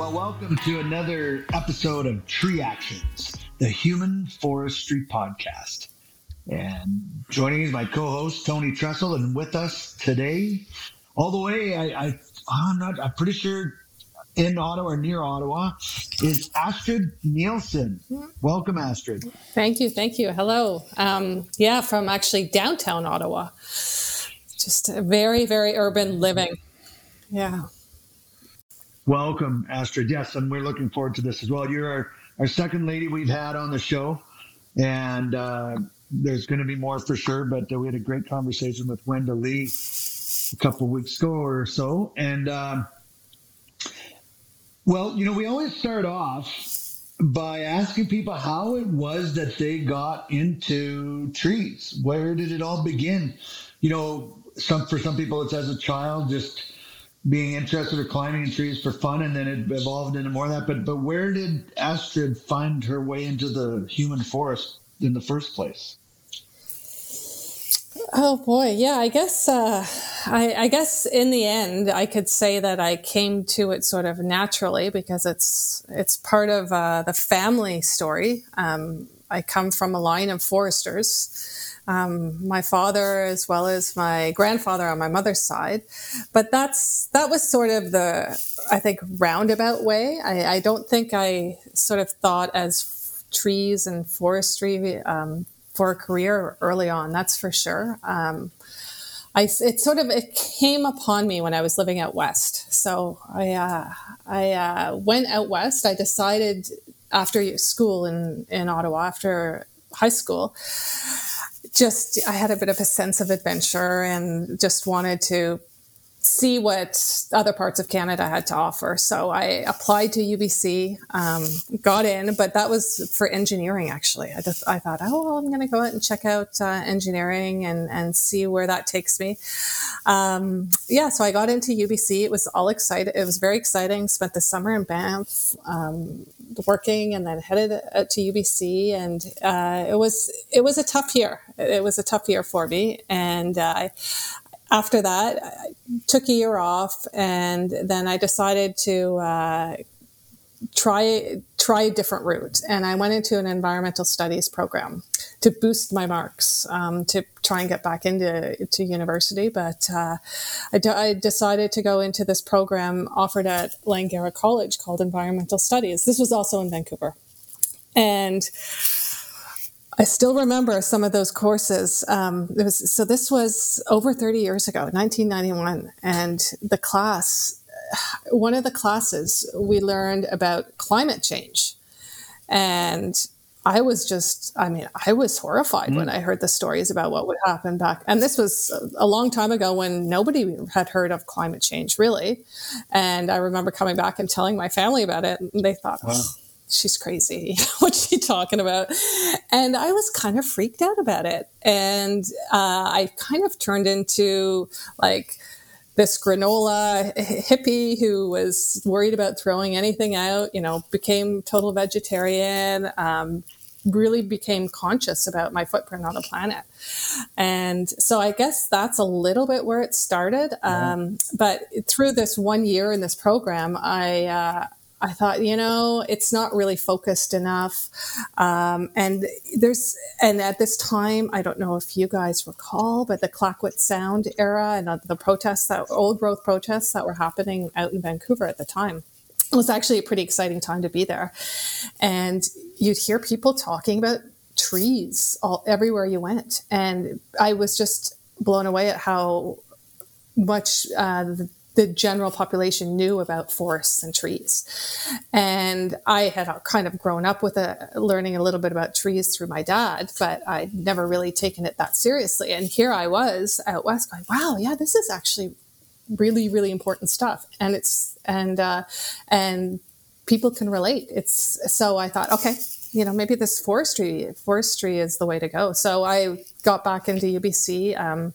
Well, welcome to another episode of Tree Actions, the Human Forestry Podcast. And joining is my co-host Tony Tressel, and with us today, all the way, I, I I'm not, I'm pretty sure in Ottawa or near Ottawa, is Astrid Nielsen. Welcome, Astrid. Thank you, thank you. Hello. Um, yeah, from actually downtown Ottawa. Just very, very urban living. Yeah. Welcome, Astrid. Yes, and we're looking forward to this as well. You're our, our second lady we've had on the show, and uh, there's going to be more for sure. But uh, we had a great conversation with Wenda Lee a couple weeks ago or so, and um, well, you know, we always start off by asking people how it was that they got into trees. Where did it all begin? You know, some for some people it's as a child just being interested or climbing in trees for fun and then it evolved into more of that but but where did astrid find her way into the human forest in the first place Oh boy, yeah. I guess uh, I, I, guess in the end, I could say that I came to it sort of naturally because it's it's part of uh, the family story. Um, I come from a line of foresters. Um, my father, as well as my grandfather on my mother's side, but that's that was sort of the I think roundabout way. I, I don't think I sort of thought as trees and forestry um, for a career early on. That's for sure. Um, I, it sort of it came upon me when I was living out west. So I uh, I uh, went out west. I decided after school in in Ottawa after high school, just I had a bit of a sense of adventure and just wanted to see what other parts of Canada had to offer. So I applied to UBC, um, got in, but that was for engineering actually. I just I thought, oh well, I'm going to go out and check out uh, engineering and and see where that takes me. Um, yeah, so I got into UBC. It was all excited. It was very exciting. Spent the summer in Banff. Um, working and then headed to UBC and uh, it was it was a tough year it was a tough year for me and uh, after that, I took a year off, and then I decided to uh, try try a different route. And I went into an environmental studies program to boost my marks um, to try and get back into to university. But uh, I, d- I decided to go into this program offered at Langara College called Environmental Studies. This was also in Vancouver, and I still remember some of those courses. Um, was, so this was over 30 years ago, 1991, and the class, one of the classes, we learned about climate change, and I was just, I mean, I was horrified mm. when I heard the stories about what would happen back. And this was a long time ago when nobody had heard of climate change, really. And I remember coming back and telling my family about it. And they thought, wow. oh, she's crazy. What's she talking about? And I was kind of freaked out about it. And uh, I kind of turned into like this granola hippie who was worried about throwing anything out, you know, became total vegetarian, um, really became conscious about my footprint on the planet. And so I guess that's a little bit where it started. Um, but through this one year in this program, I, uh, I thought, you know, it's not really focused enough. Um, and there's, and at this time, I don't know if you guys recall, but the Clayoquot Sound era and the protests that old growth protests that were happening out in Vancouver at the time. It was actually a pretty exciting time to be there. And you'd hear people talking about trees all everywhere you went. And I was just blown away at how much uh, the, the general population knew about forests and trees. And I had kind of grown up with a, learning a little bit about trees through my dad, but I'd never really taken it that seriously. And here I was out west going, wow, yeah, this is actually really, really important stuff. And it's, and, uh, and people can relate. It's, so I thought, okay, you know, maybe this forestry forestry is the way to go. So I got back into UBC um,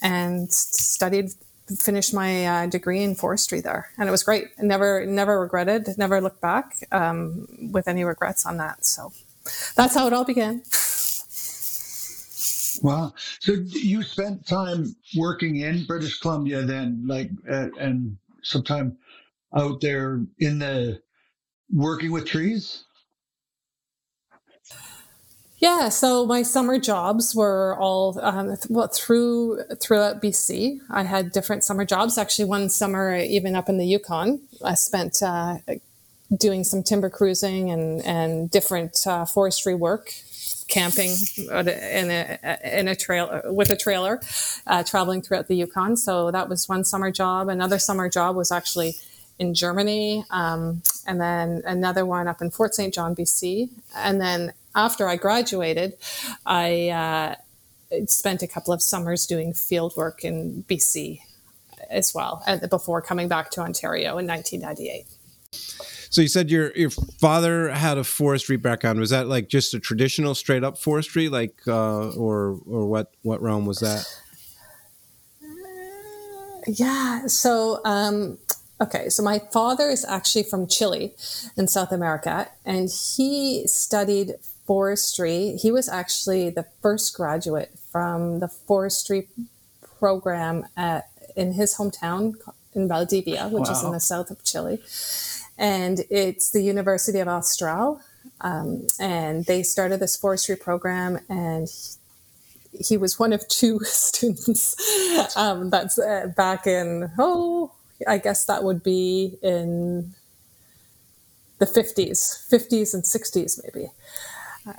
and studied finished my uh, degree in forestry there, and it was great. Never, never regretted. Never looked back um, with any regrets on that. So that's how it all began. Wow. So you spent time working in British Columbia then, like, uh, and sometime out there in the working with trees? Yeah, so my summer jobs were all um, well through throughout BC. I had different summer jobs. Actually, one summer even up in the Yukon, I spent uh, doing some timber cruising and and different uh, forestry work, camping in a in a trail with a trailer, uh, traveling throughout the Yukon. So that was one summer job. Another summer job was actually in Germany, um, and then another one up in Fort St. John, BC, and then after I graduated, I uh, spent a couple of summers doing field work in BC as well before coming back to Ontario in 1998. So you said your your father had a forestry background. Was that like just a traditional, straight up forestry, like, uh, or or what what realm was that? Yeah. So um, okay, so my father is actually from Chile in South America, and he studied forestry. He was actually the first graduate from the forestry program at, in his hometown in Valdivia, which wow. is in the south of Chile. And it's the University of Austral. Um, and they started this forestry program, and he, he was one of two students. Um, that's uh, back in, oh, I guess that would be in the 50s, 50s and 60s, maybe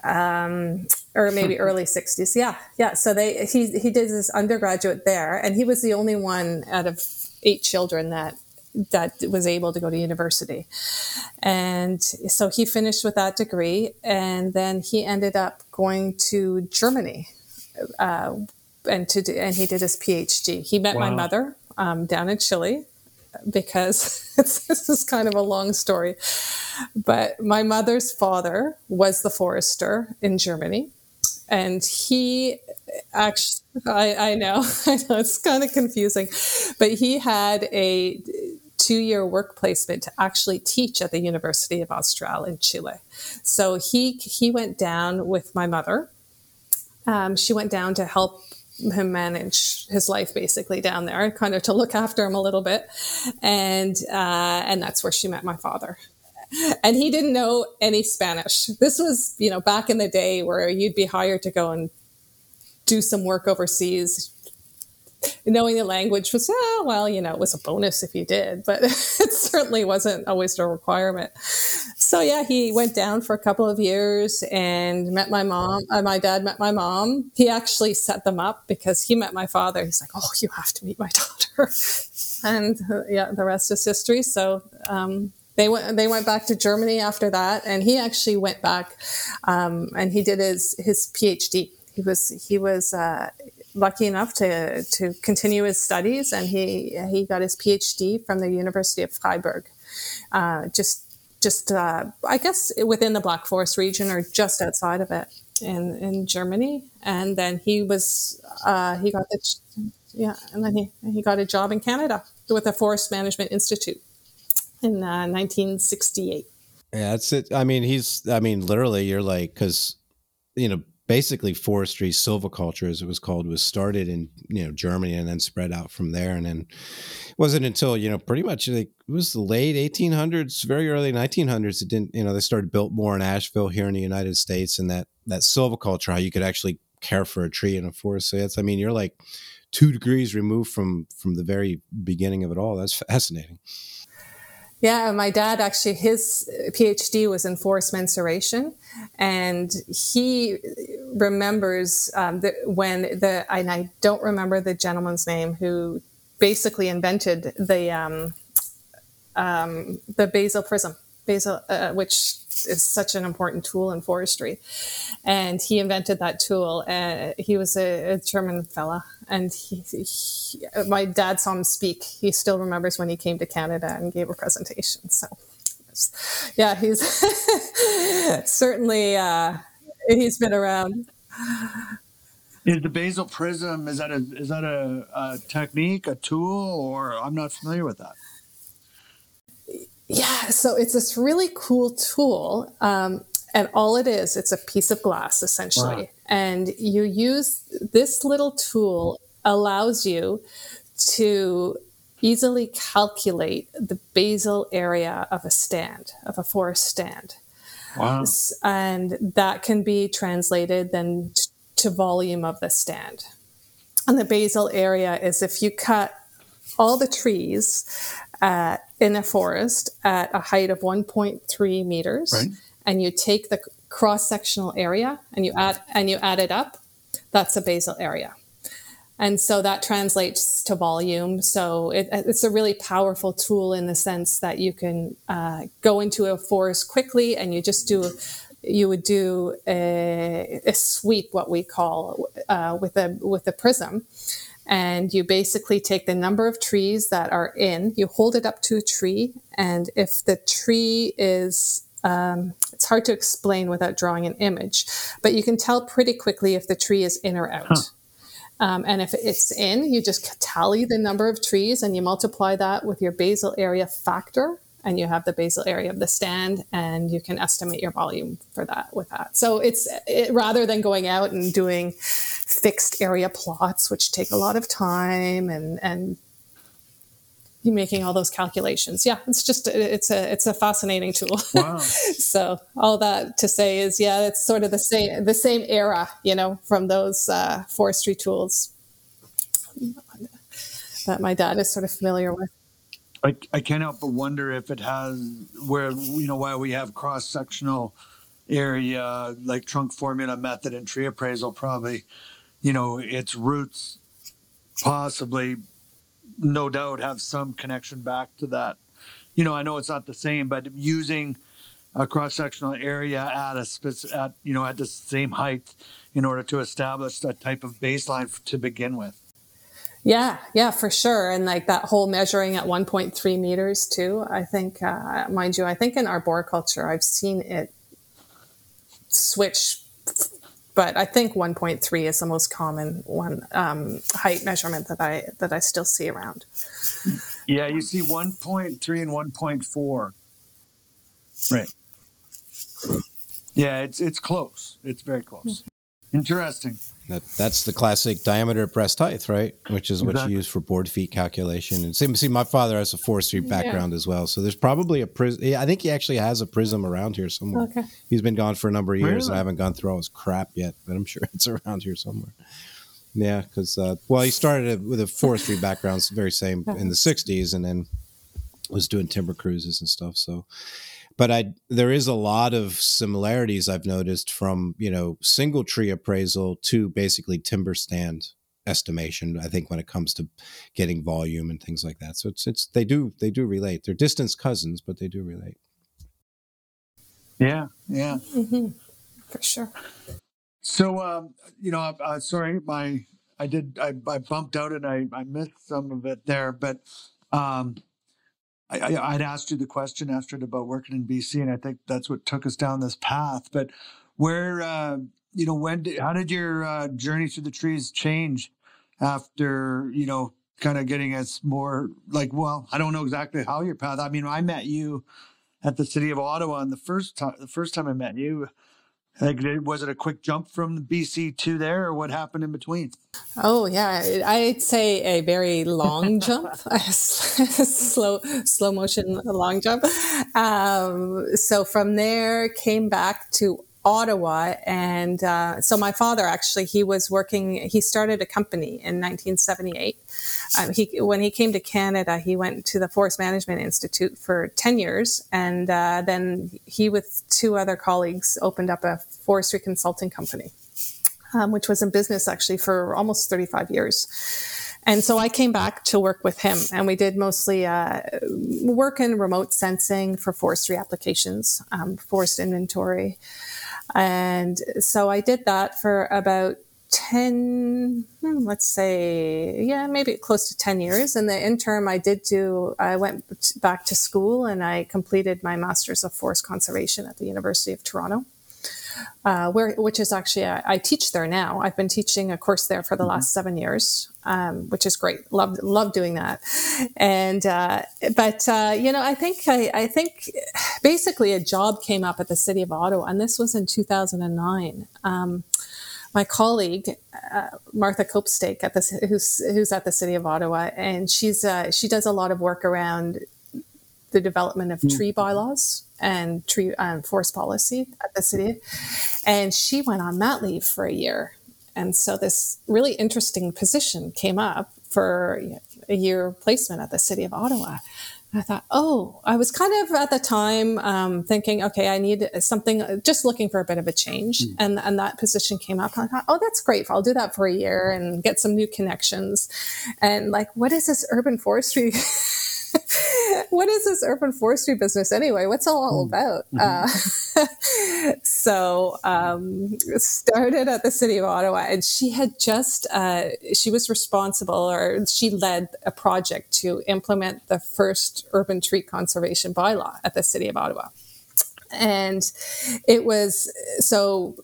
um, or maybe early 60s. Yeah, yeah. So they he he did his undergraduate there, and he was the only one out of eight children that that was able to go to university. And so he finished with that degree, and then he ended up going to Germany. Uh, and to do, and he did his PhD. He met wow. my mother um, down in Chile, because this is kind of a long story. But my mother's father was the forester in Germany. And he actually, I, I know, I know it's kind of confusing, but he had a two year work placement to actually teach at the University of Austral in Chile. So he, he went down with my mother. Um, she went down to help him manage his life basically down there, kind of to look after him a little bit, and uh, and that's where she met my father. And he didn't know any Spanish. This was, you know, back in the day where you'd be hired to go and do some work overseas knowing the language was, oh, well, you know, it was a bonus if you did, but it certainly wasn't always a requirement. So yeah, he went down for a couple of years and met my mom. Uh, my dad met my mom. He actually set them up because he met my father. He's like, oh, you have to meet my daughter, and uh, yeah, the rest is history. So. Um, they went. They went back to Germany after that, and he actually went back, um, and he did his his PhD. He was he was uh, lucky enough to to continue his studies, and he he got his PhD from the University of Freiburg. Uh, just just uh, I guess within the Black Forest region or just outside of it in in Germany, and then he was uh, he got the yeah, and then he he got a job in Canada with the Forest Management Institute in 1968. Uh, yeah, that's it. I mean, he's. I mean, literally, you're like because you know basically forestry silviculture as it was called was started in you know germany and then spread out from there. And then it wasn't until you know pretty much like it was the late 1800s very early 1900s it didn't you know they started built more in asheville here in the united states and that that silviculture how you could actually care for a tree in a forest. So that's i mean you're like two degrees removed from from the very beginning of it all. That's fascinating. Yeah, my dad actually, his PhD was in forest mensuration, and he remembers um, the, when the, and I don't remember the gentleman's name who basically invented the um, um, the basal prism, basal, uh, which is such an important tool in forestry. And he invented that tool. Uh, he was a, a German fella, and he, he, my dad saw him speak. He still remembers when he came to Canada and gave a presentation. So, yeah, he's certainly uh, he's been around. Is the basal prism is that a is that a, a technique, a tool, or I'm not familiar with that? Yeah, so it's this really cool tool. Um, and all it is, it's a piece of glass essentially. Wow. And you use this little tool allows you to easily calculate the basal area of a stand, of a forest stand. Wow. And that can be translated then to volume of the stand. And the basal area is if you cut all the trees uh, in a forest at a height of 1.3 meters, right. and you take the cross sectional area and you add and you add it up, that's a basal area. And so that translates to volume. So it, it's a really powerful tool in the sense that you can uh, go into a forest quickly and you just do, you would do a, a sweep, what we call uh, with a with a prism, and you basically take the number of trees that are in, you hold it up to a tree, and if the tree is um, it's hard to explain without drawing an image, but you can tell pretty quickly if the tree is in or out. Huh. Um, and if it's in, you just tally the number of trees and you multiply that with your basal area factor, and you have the basal area of the stand, and you can estimate your volume for that with that. So it's it, rather than going out and doing fixed area plots, which take a lot of time and and making all those calculations. Yeah, it's just it's a it's a fascinating tool. Wow. so all that to say is, yeah, it's sort of the same the same era, you know, from those uh, forestry tools that my dad is sort of familiar with. I, I can't help but wonder if it has where you know why we have cross sectional area like trunk formula method and tree appraisal probably you know its roots possibly no doubt have some connection back to that. You know, I know it's not the same, but using a cross-sectional area at a spec- at you know at the same height in order to establish that type of baseline to begin with. Yeah, yeah, for sure. And like that whole measuring at 1.3 meters too. I think, uh, mind you, I think in arboriculture, I've seen it switch but I think 1.3 is the most common one um, height measurement that I that I still see around. Yeah, you see 1.3 and 1.4. Right. Yeah, it's it's close. It's very close. Interesting. That, that's the classic diameter breast height, right? Which is what exactly. you use for board feet calculation. And see, see, my father has a forestry background yeah. as well, so there's probably a prism. I think he actually has a prism around here somewhere. Okay. He's been gone for a number of years, really? and I haven't gone through all his crap yet, but I'm sure it's around here somewhere. Yeah, because uh, well, he started with a forestry background, very same in the '60s, and then was doing timber cruises and stuff. So but I there is a lot of similarities I've noticed from you know single tree appraisal to basically timber stand estimation. I think when it comes to getting volume and things like that, so it's it's they do they do relate. They're distant cousins, but they do relate. Yeah, yeah, mm-hmm. for sure. So um, you know, uh, sorry, my I did I, I bumped out and I I missed some of it there, but um, I, would asked you the question, Astrid, about working in BC, and I think that's what took us down this path. But where, uh, you know, when, did, how did your uh, journey through the trees change after, you know, kind of getting us more like, well, I don't know exactly how your path. I mean, I met you at the city of Ottawa, and the first time, the first time I met you, like, was it a quick jump from BC to there, or what happened in between? Oh yeah, I'd say a very long jump, slow slow motion long jump. Um, so from there, came back to Ottawa. And uh, so my father actually, he was working, he started a company in 1978. Um, he, when he came to Canada, he went to the Forest Management Institute for 10 years. And uh, then he, with two other colleagues, opened up a forestry consulting company, um, which was in business actually for almost 35 years. And so I came back to work with him, and we did mostly uh, work in remote sensing for forestry applications, um, forest inventory. And so I did that for about 10, hmm, let's say, yeah, maybe close to 10 years. In the interim, I did do, I went back to school and I completed my Master's of Forest Conservation at the University of Toronto. Uh, where, which is actually I, I, teach there now. I've been teaching a course there for the mm-hmm. last seven years, um, which is great. Love love doing that. And uh, but uh, you know, I think I, I, think basically a job came up at the city of Ottawa, and this was in 2009. Um, my colleague uh, Martha Copestake at the who's who's at the City of Ottawa, and she's uh, she does a lot of work around the development of tree bylaws and tree um, forest policy at the city. And she went on mat leave for a year. And so this really interesting position came up for a year placement at the city of Ottawa. I thought, oh, I was kind of at the time um, thinking, okay, I need something, just looking for a bit of a change. Mm. And, and that position came up. I thought, oh, that's great. I'll do that for a year and get some new connections. And like, what is this urban forestry? what is this urban forestry business anyway? What's it all hmm. about? Mm-hmm. Uh, so um, started at the city of Ottawa, and she had just uh, she was responsible, or she led a project to implement the first urban tree conservation bylaw at the city of Ottawa, and it was so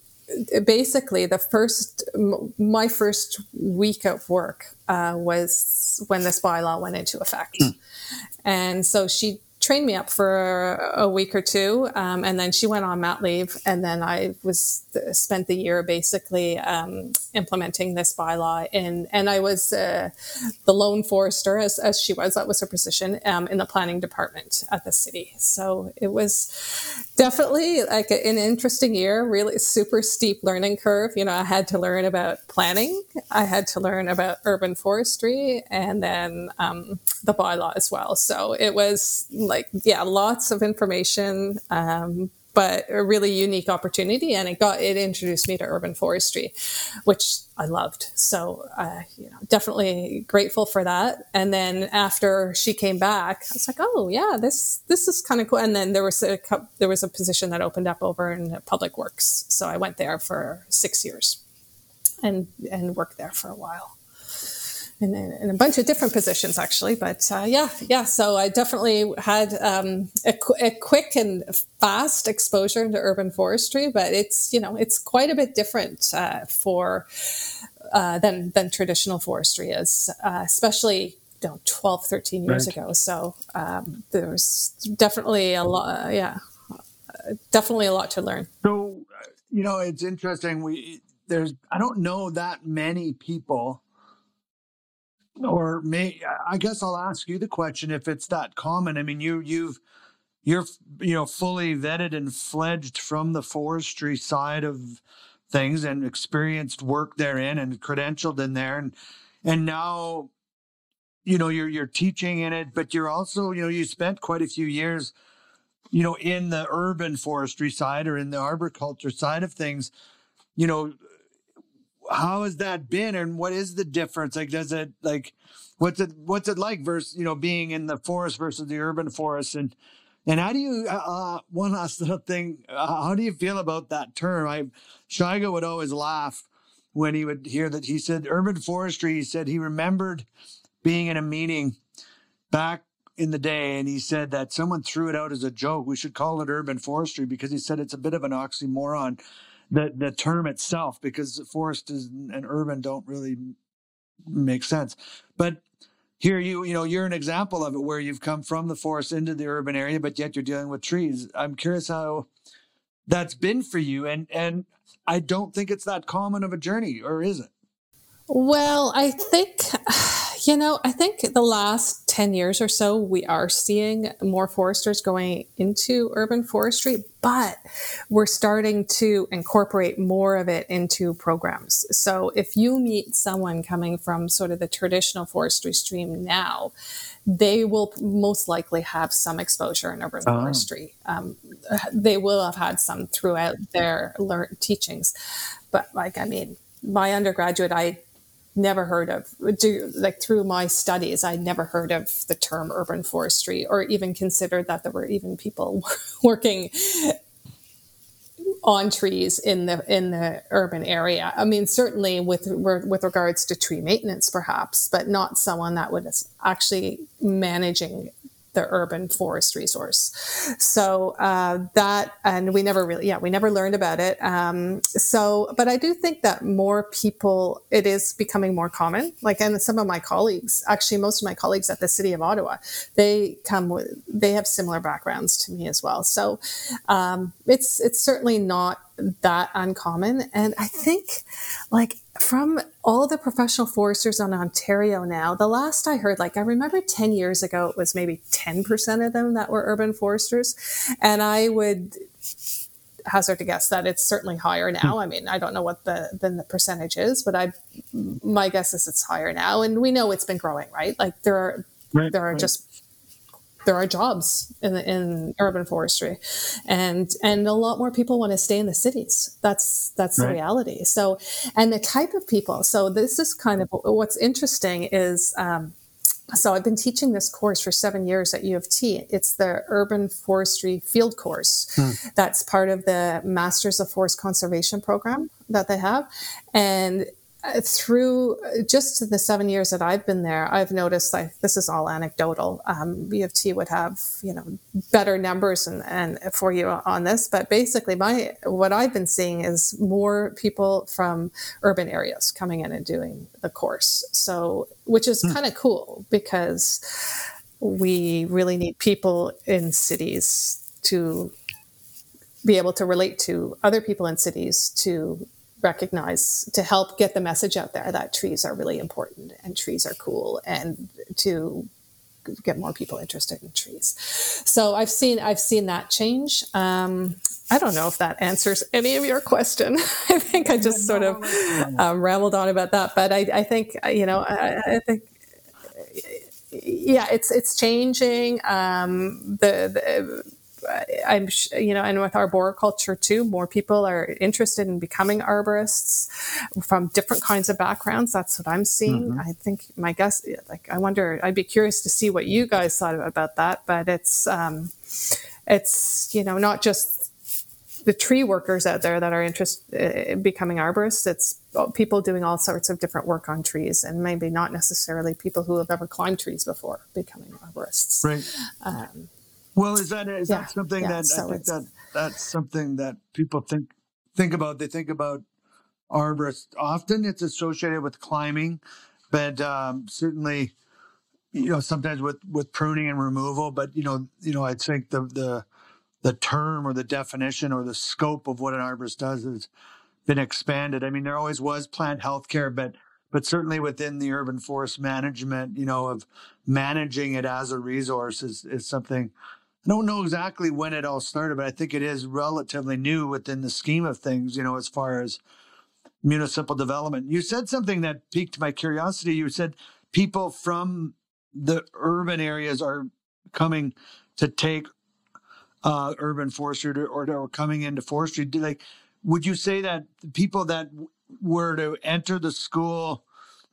basically the first my first week of work uh, was when this bylaw went into effect mm. And so she trained me up for a week or two, um, and then she went on mat leave, and then I was spent the year basically um, implementing this bylaw in, and I was uh, the lone forester as, as she was. That was her position um, in the planning department at the city. So it was definitely like an interesting year. Really super steep learning curve. You know, I had to learn about planning. I had to learn about urban forestry, and then um, the bylaw as well. So it was like yeah, lots of information, um, but a really unique opportunity, and it got it introduced me to urban forestry, which I loved. So uh, you know, definitely grateful for that. And then after she came back, I was like, oh yeah, this this is kind of cool. And then there was a there was a position that opened up over in public works, so I went there for six years, and and worked there for a while in, in, a bunch of different positions actually but uh, yeah yeah so i definitely had um, a, a, quick and fast exposure to urban forestry but it's you know it's quite a bit different uh, for uh, than than traditional forestry is uh, especially you know 12 13 years right. ago so um, there's definitely a lot yeah definitely a lot to learn so you know it's interesting we there's i don't know that many people or may I guess I'll ask you the question if it's that common. I mean, you you've you're you know fully vetted and fledged from the forestry side of things and experienced work therein and credentialed in there and and now you know you're you're teaching in it but you're also you know you spent quite a few years you know in the urban forestry side or in the arboriculture side of things you know how has that been and what is the difference? Like does it like what's it what's it like versus you know being in the forest versus the urban forest? And and how do you uh, uh one last little thing uh, how do you feel about that term? I Shigo would always laugh when he would hear that he said urban forestry he said he remembered being in a meeting back in the day and he said that someone threw it out as a joke. We should call it urban forestry because he said it's a bit of an oxymoron the the term itself because forest is, and urban don't really make sense. But here you you know you're an example of it where you've come from the forest into the urban area, but yet you're dealing with trees. I'm curious how that's been for you, and and I don't think it's that common of a journey, or is it? Well, I think you know, I think the last 10 years or so, we are seeing more foresters going into urban forestry, but we're starting to incorporate more of it into programs. So if you meet someone coming from sort of the traditional forestry stream now, they will most likely have some exposure in urban oh. forestry. Um, they will have had some throughout their learn- teachings. But, like, I mean, my undergraduate, I never heard of do like through my studies i never heard of the term urban forestry or even considered that there were even people working on trees in the in the urban area. I mean certainly with with regards to tree maintenance perhaps but not someone that was actually managing the urban forest resource. So uh, that, and we never really, yeah, we never learned about it. Um, so, but I do think that more people, it is becoming more common. Like, and some of my colleagues, actually, most of my colleagues at the City of Ottawa, they come with, they have similar backgrounds to me as well. So um, it's it's certainly not that uncommon. And I think, like, from all the professional foresters in Ontario now, the last I heard, like, I remember 10 years ago, it was maybe 10% of them that were urban foresters. And I would hazard to guess that it's certainly higher now. Hmm. I mean, I don't know what the then the percentage is, but I my guess is it's higher now. And we know it's been growing, right? Like there are right, there are right. just there are jobs in in urban forestry, and and a lot more people want to stay in the cities. That's that's right. the reality. So, and the type of people. So this is kind of what's interesting is. Um, so I've been teaching this course for seven years at U of T. It's the Urban Forestry Field Course. Hmm. That's part of the Masters of Forest Conservation program that they have, and through just the seven years that I've been there, I've noticed like this is all anecdotal. Um, U of T would have you know better numbers and, and for you on this, but basically my what I've been seeing is more people from urban areas coming in and doing the course. So which is hmm. kind of cool because we really need people in cities to be able to relate to other people in cities to recognize to help get the message out there that trees are really important and trees are cool and to get more people interested in trees. So I've seen I've seen that change. Um, I don't know if that answers any of your question. I think I just sort of um, rambled on about that, but I, I think you know I, I, think yeah, it's it's changing. Um, the, the I'm, you know, and with arboriculture too, more people are interested in becoming arborists from different kinds of backgrounds. That's what I'm seeing. Mm-hmm. I think my guess, like, I wonder, I'd be curious to see what you guys thought about that, but it's, um, it's, you know, not just the tree workers out there that are interested in becoming arborists. It's people doing all sorts of different work on trees, and maybe not necessarily people who have ever climbed trees before becoming arborists. Right. Um, well, is that is yeah, that something yeah, that so I think that that's something that people think think about? They think about arborists. Often it's associated with climbing, but um, certainly, you know, sometimes with with pruning and removal. But you know, you know, I think the the the term or the definition or the scope of what an arborist does has been expanded. I mean, there always was plant health care, but but certainly within the urban forest management, you know, of managing it as a resource is, is something I don't know exactly when it all started, but I think it is relatively new within the scheme of things, you know, as far as municipal development. You said something that piqued my curiosity. You said people from the urban areas are coming to take uh, urban forestry or, or coming into forestry. Like, would you say that people that were to enter the school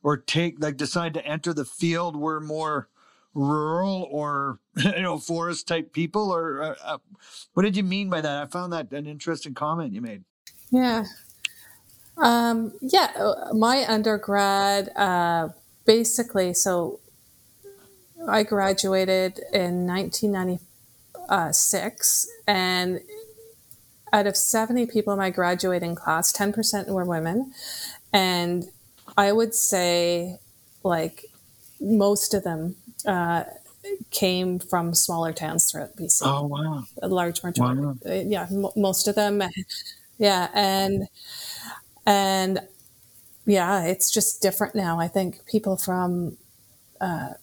or take, like, decide to enter the field were more rural or you know forest type people or uh, uh, what did you mean by that? I found that an interesting comment you made. Yeah. Um, yeah uh, my undergrad uh, basically so i graduated in 1996 and out of 70 people in my graduating class 10% were women. And i would say like most of them uh, came from smaller towns throughout BC. Oh wow! A large majority, wow. Uh, yeah, m- most of them, yeah, and and yeah, it's just different now. I think people from uh,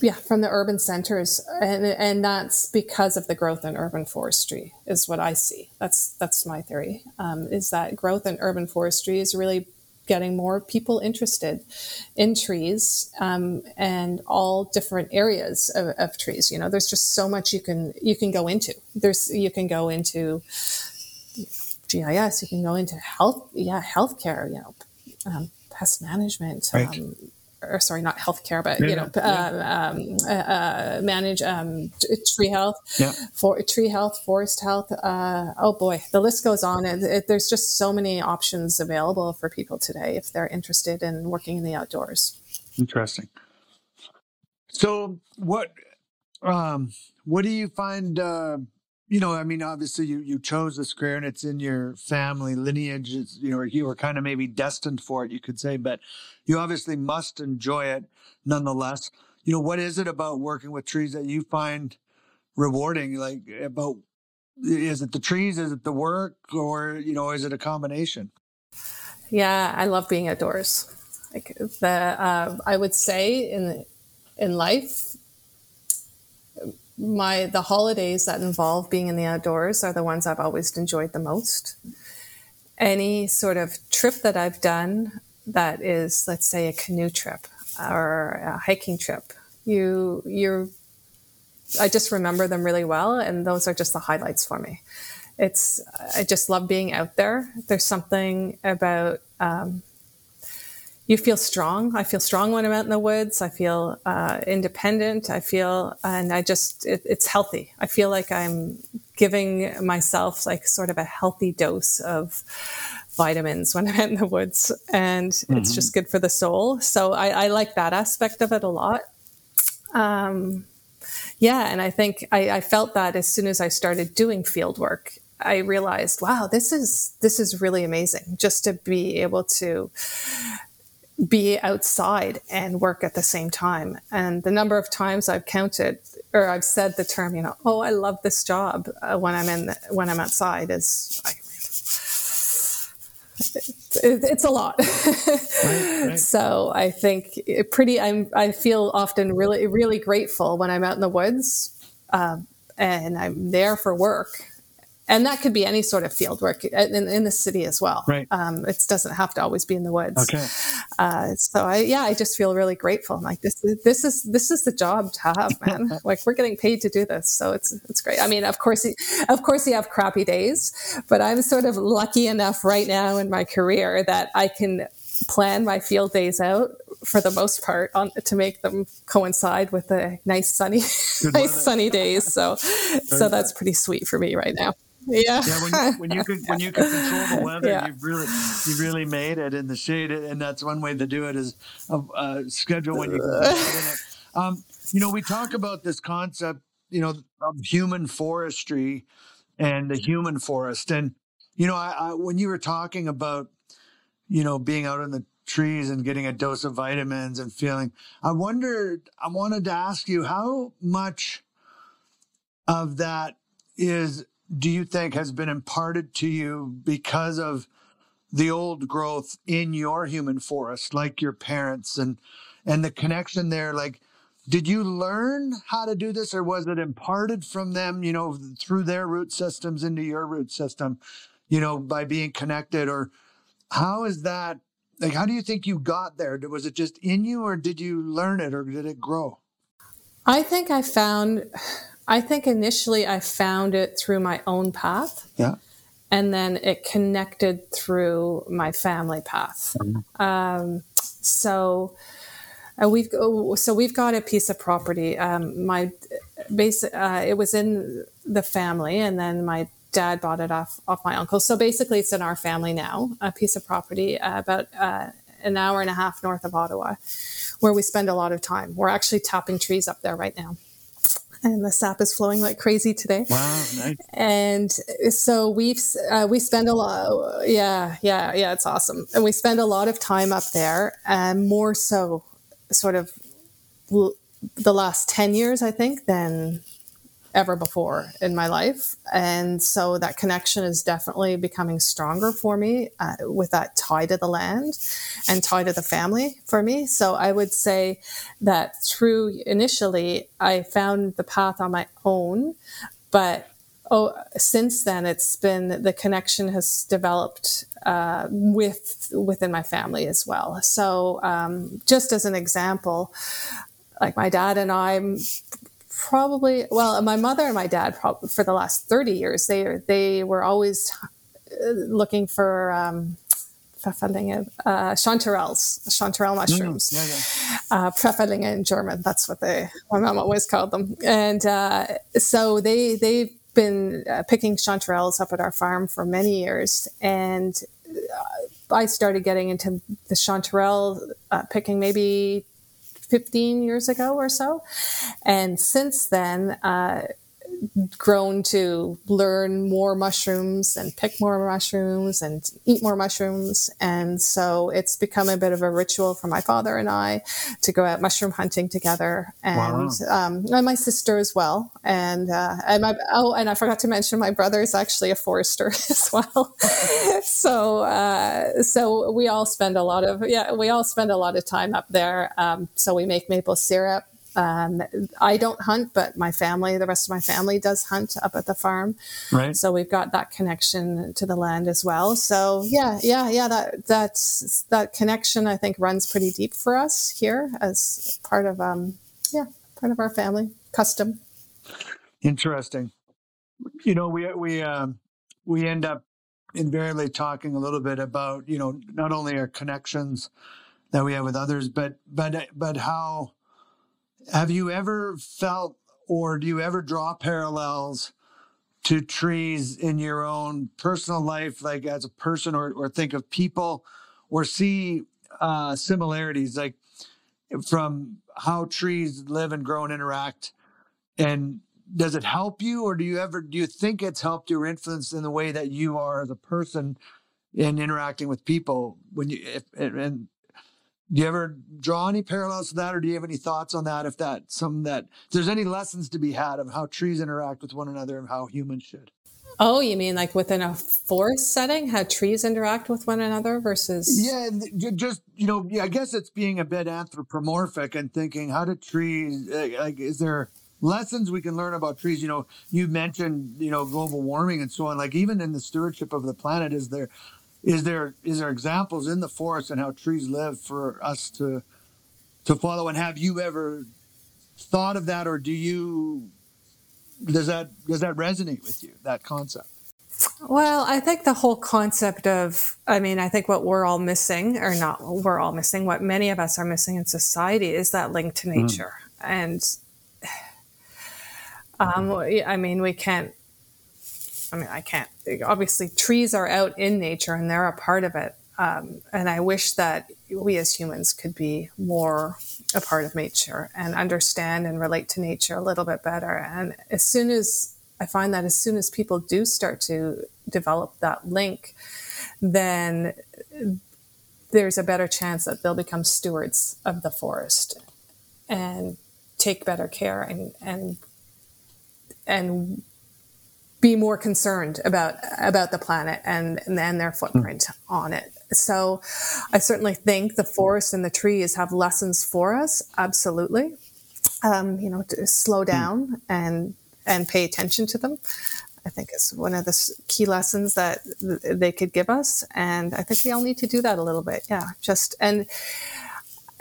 yeah from the urban centers and and that's because of the growth in urban forestry is what i see that's that's my theory um, is that growth in urban forestry is really getting more people interested in trees um, and all different areas of, of, trees. You know, there's just so much you can you can go into. There's you can go into GIS. You can go into health. Yeah, healthcare. You know, um, pest management. Right. Um, or sorry, not healthcare, but yeah, you know, yeah. uh, um, uh, uh, manage um, tree health, yeah. for tree health, forest health. Uh, oh boy, the list goes on. And it, there's just so many options available for people today if they're interested in working in the outdoors. Interesting. So, what um, what do you find? Uh, you know, I mean, obviously you, you chose this career and it's in your family lineage. It's, you know, you were kind of maybe destined for it, you could say, but you obviously must enjoy it nonetheless. You know, what is it about working with trees that you find rewarding? Like about is it the trees? Is it the work? Or, you know, is it a combination? Yeah, I love being outdoors. Like the, uh, I would say in, in life, my the holidays that involve being in the outdoors are the ones I've always enjoyed the most. Any sort of trip that I've done that is, let's say, a canoe trip or a hiking trip, you you're I just remember them really well, and those are just the highlights for me. It's I just love being out there. There's something about um, you feel strong. I feel strong when I'm out in the woods. I feel uh, independent. I feel, and I just, it, it's healthy. I feel like I'm giving myself like sort of a healthy dose of vitamins when I'm out in the woods, and mm-hmm. it's just good for the soul. So I, I, like that aspect of it a lot. Um, yeah, and I think I, I felt that as soon as I started doing field work I realized, wow, this is this is really amazing. Just to be able to be outside and work at the same time. And the number of times I've counted or I've said the term, you know, oh, I love this job uh, when I'm in the, when I'm outside is. I, it's a lot. right, right. So I think pretty. I'm. I feel often really, really grateful when I'm out in the woods, uh, and I'm there for work and that could be any sort of field work in, in the city as well. Right. Um, it doesn't have to always be in the woods. Okay. Uh, so I, yeah, I just feel really grateful. I'm like, this, this is, this is the job to have, man. like we're getting paid to do this. So it's, it's great. I mean, of course, of course you have crappy days, but I'm sort of lucky enough right now in my career that I can plan my field days out for the most part on to make them coincide with the nice sunny nice sunny days so so that's pretty sweet for me right now yeah. Yeah. When you, when you can when you can control the weather, yeah. you've really you really made it in the shade, and that's one way to do it is a, a schedule when you can it. Um, you know, we talk about this concept, you know, of human forestry and the human forest, and you know, I, I when you were talking about, you know, being out in the trees and getting a dose of vitamins and feeling, I wondered, I wanted to ask you how much of that is do you think has been imparted to you because of the old growth in your human forest like your parents and and the connection there? Like did you learn how to do this or was it imparted from them you know through their root systems into your root system you know by being connected? Or how is that like how do you think you got there? Was it just in you or did you learn it or did it grow? I think i found I think initially I found it through my own path. Yeah. And then it connected through my family path. Mm-hmm. Um, so uh, we've so we've got a piece of property. Um, my base uh, it was in the family, and then my dad bought it off off my uncle. So basically, it's in our family now. A piece of property uh, about uh, an hour and a half north of Ottawa, where we spend a lot of time. We're actually tapping trees up there right now and the sap is flowing like crazy today. Wow, nice. And so we've uh, we spend a lot. Yeah, yeah, yeah. It's awesome, and we spend a lot of time up there, and more so, sort of the last ten years, I think, than ever before in my life. And so that connection is definitely becoming stronger for me uh, with that tie to the land and tie to the family for me. So I would say that through initially, I found the path on my own, but oh, since then it's been the connection has developed uh, with within my family as well. So um, just as an example, like my dad and I probably well my mother and my dad probably for the last 30 years they they were always uh, looking for um, uh, chanterelles, chanterelle mushrooms. Mm, yeah, yeah. Uh, in German. That's what they, my mom always called them. And uh, so they, they've been uh, picking chanterelles up at our farm for many years. And uh, I started getting into the chanterelle uh, picking maybe 15 years ago or so. And since then, uh, grown to learn more mushrooms and pick more mushrooms and eat more mushrooms. And so it's become a bit of a ritual for my father and I to go out mushroom hunting together and, wow. um, and my sister as well. And, uh, and my, oh, and I forgot to mention my brother is actually a forester as well. so, uh, so we all spend a lot of, yeah, we all spend a lot of time up there. Um, so we make maple syrup um, I don't hunt, but my family, the rest of my family does hunt up at the farm. Right. So we've got that connection to the land as well. So yeah, yeah, yeah. That that's that connection I think runs pretty deep for us here as part of um yeah part of our family custom. Interesting. You know, we we um, we end up invariably talking a little bit about you know not only our connections that we have with others, but but but how have you ever felt or do you ever draw parallels to trees in your own personal life, like as a person, or, or think of people, or see uh, similarities, like from how trees live and grow and interact? And does it help you, or do you ever do you think it's helped your influence in the way that you are as a person in interacting with people when you if, and do you ever draw any parallels to that or do you have any thoughts on that if that's something that if there's any lessons to be had of how trees interact with one another and how humans should? Oh you mean like within a forest setting how trees interact with one another versus yeah just you know yeah, i guess it's being a bit anthropomorphic and thinking how do trees uh, like is there lessons we can learn about trees? You know you mentioned you know global warming and so on. Like even in the stewardship of the planet is there is there is there examples in the forest and how trees live for us to to follow and have you ever thought of that or do you does that does that resonate with you that concept well i think the whole concept of i mean i think what we're all missing or not we're all missing what many of us are missing in society is that link to hmm. nature mm. and um, i mean we can't I mean, I can't. Obviously, trees are out in nature and they're a part of it. Um, and I wish that we as humans could be more a part of nature and understand and relate to nature a little bit better. And as soon as I find that as soon as people do start to develop that link, then there's a better chance that they'll become stewards of the forest and take better care and and and be more concerned about about the planet and and their footprint mm. on it. So, I certainly think the forest and the trees have lessons for us. Absolutely, um, you know, to slow down mm. and and pay attention to them. I think is one of the key lessons that they could give us, and I think we all need to do that a little bit. Yeah, just and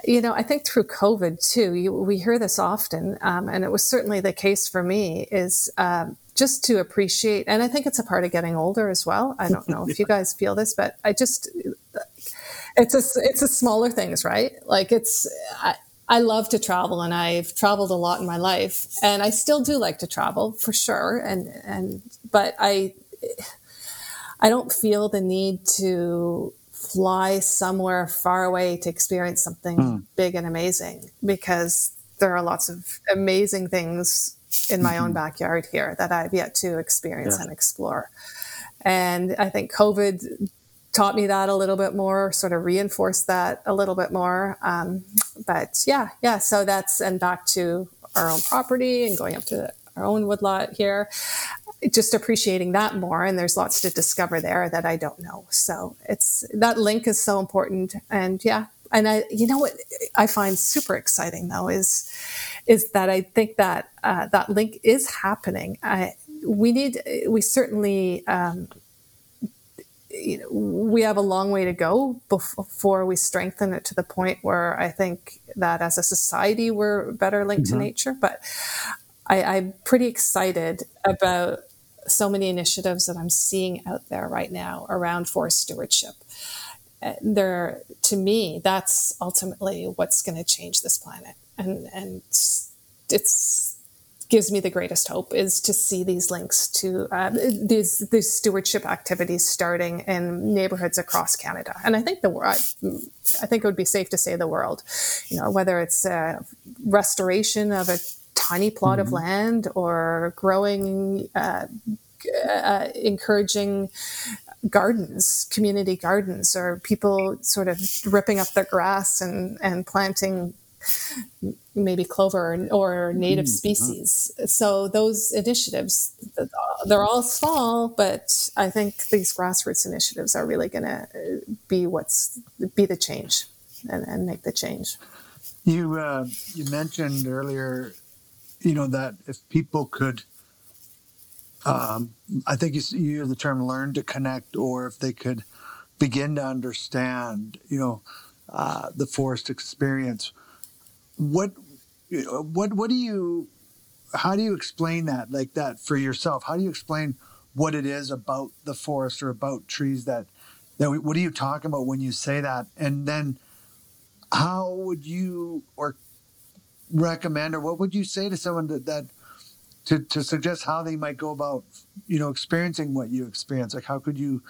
you know, I think through COVID too, you, we hear this often, um, and it was certainly the case for me. Is um, just to appreciate, and I think it's a part of getting older as well. I don't know if you guys feel this, but I just it's a it's a smaller things, right? Like it's I, I love to travel, and I've traveled a lot in my life, and I still do like to travel for sure. And and but I I don't feel the need to fly somewhere far away to experience something mm. big and amazing because there are lots of amazing things in my mm-hmm. own backyard here that I've yet to experience yeah. and explore. And I think COVID taught me that a little bit more, sort of reinforced that a little bit more. Um, but yeah, yeah. So that's and back to our own property and going up to our own woodlot here, just appreciating that more. And there's lots to discover there that I don't know. So it's that link is so important. And yeah, and I, you know what I find super exciting though is is that I think that uh, that link is happening. I, we need, we certainly, um, you know, we have a long way to go before we strengthen it to the point where I think that as a society we're better linked mm-hmm. to nature. But I, I'm pretty excited about so many initiatives that I'm seeing out there right now around forest stewardship. Uh, there, to me, that's ultimately what's going to change this planet and and it's gives me the greatest hope is to see these links to uh, these these stewardship activities starting in neighborhoods across Canada, and I think the world. I think it would be safe to say the world, you know, whether it's a restoration of a tiny plot mm-hmm. of land or growing, uh, uh, encouraging gardens, community gardens, or people sort of ripping up their grass and, and planting maybe clover or, or native mm, species. So those initiatives, they're all small, but I think these grassroots initiatives are really going to be what's be the change and, and make the change. You uh, you mentioned earlier, you know that if people could, um, I think you, you use the term "learn to connect," or if they could begin to understand, you know, uh, the forest experience what what what do you how do you explain that like that for yourself? How do you explain what it is about the forest or about trees that that what are you talking about when you say that? And then how would you or recommend or what would you say to someone that, that to, to suggest how they might go about you know experiencing what you experience? Like how could you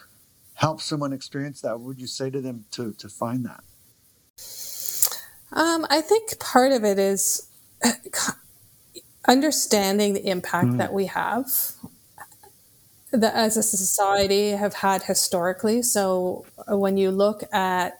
help someone experience that? What would you say to them to to find that um, I think part of it is understanding the impact mm. that we have that as a society have had historically. So uh, when you look at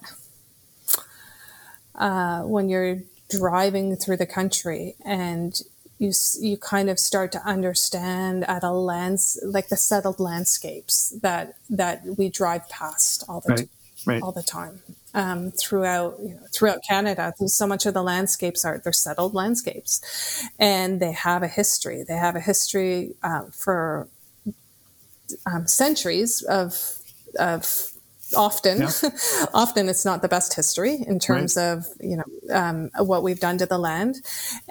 uh, when you're driving through the country and you you kind of start to understand at a lens like the settled landscapes that that we drive past all the right, right. all the time um, throughout you know, throughout Canada. So much of the landscapes are they're settled landscapes, and they have a history. They have a history uh, for um, centuries of of often yeah. often it's not the best history in terms right. of you know um, what we've done to the land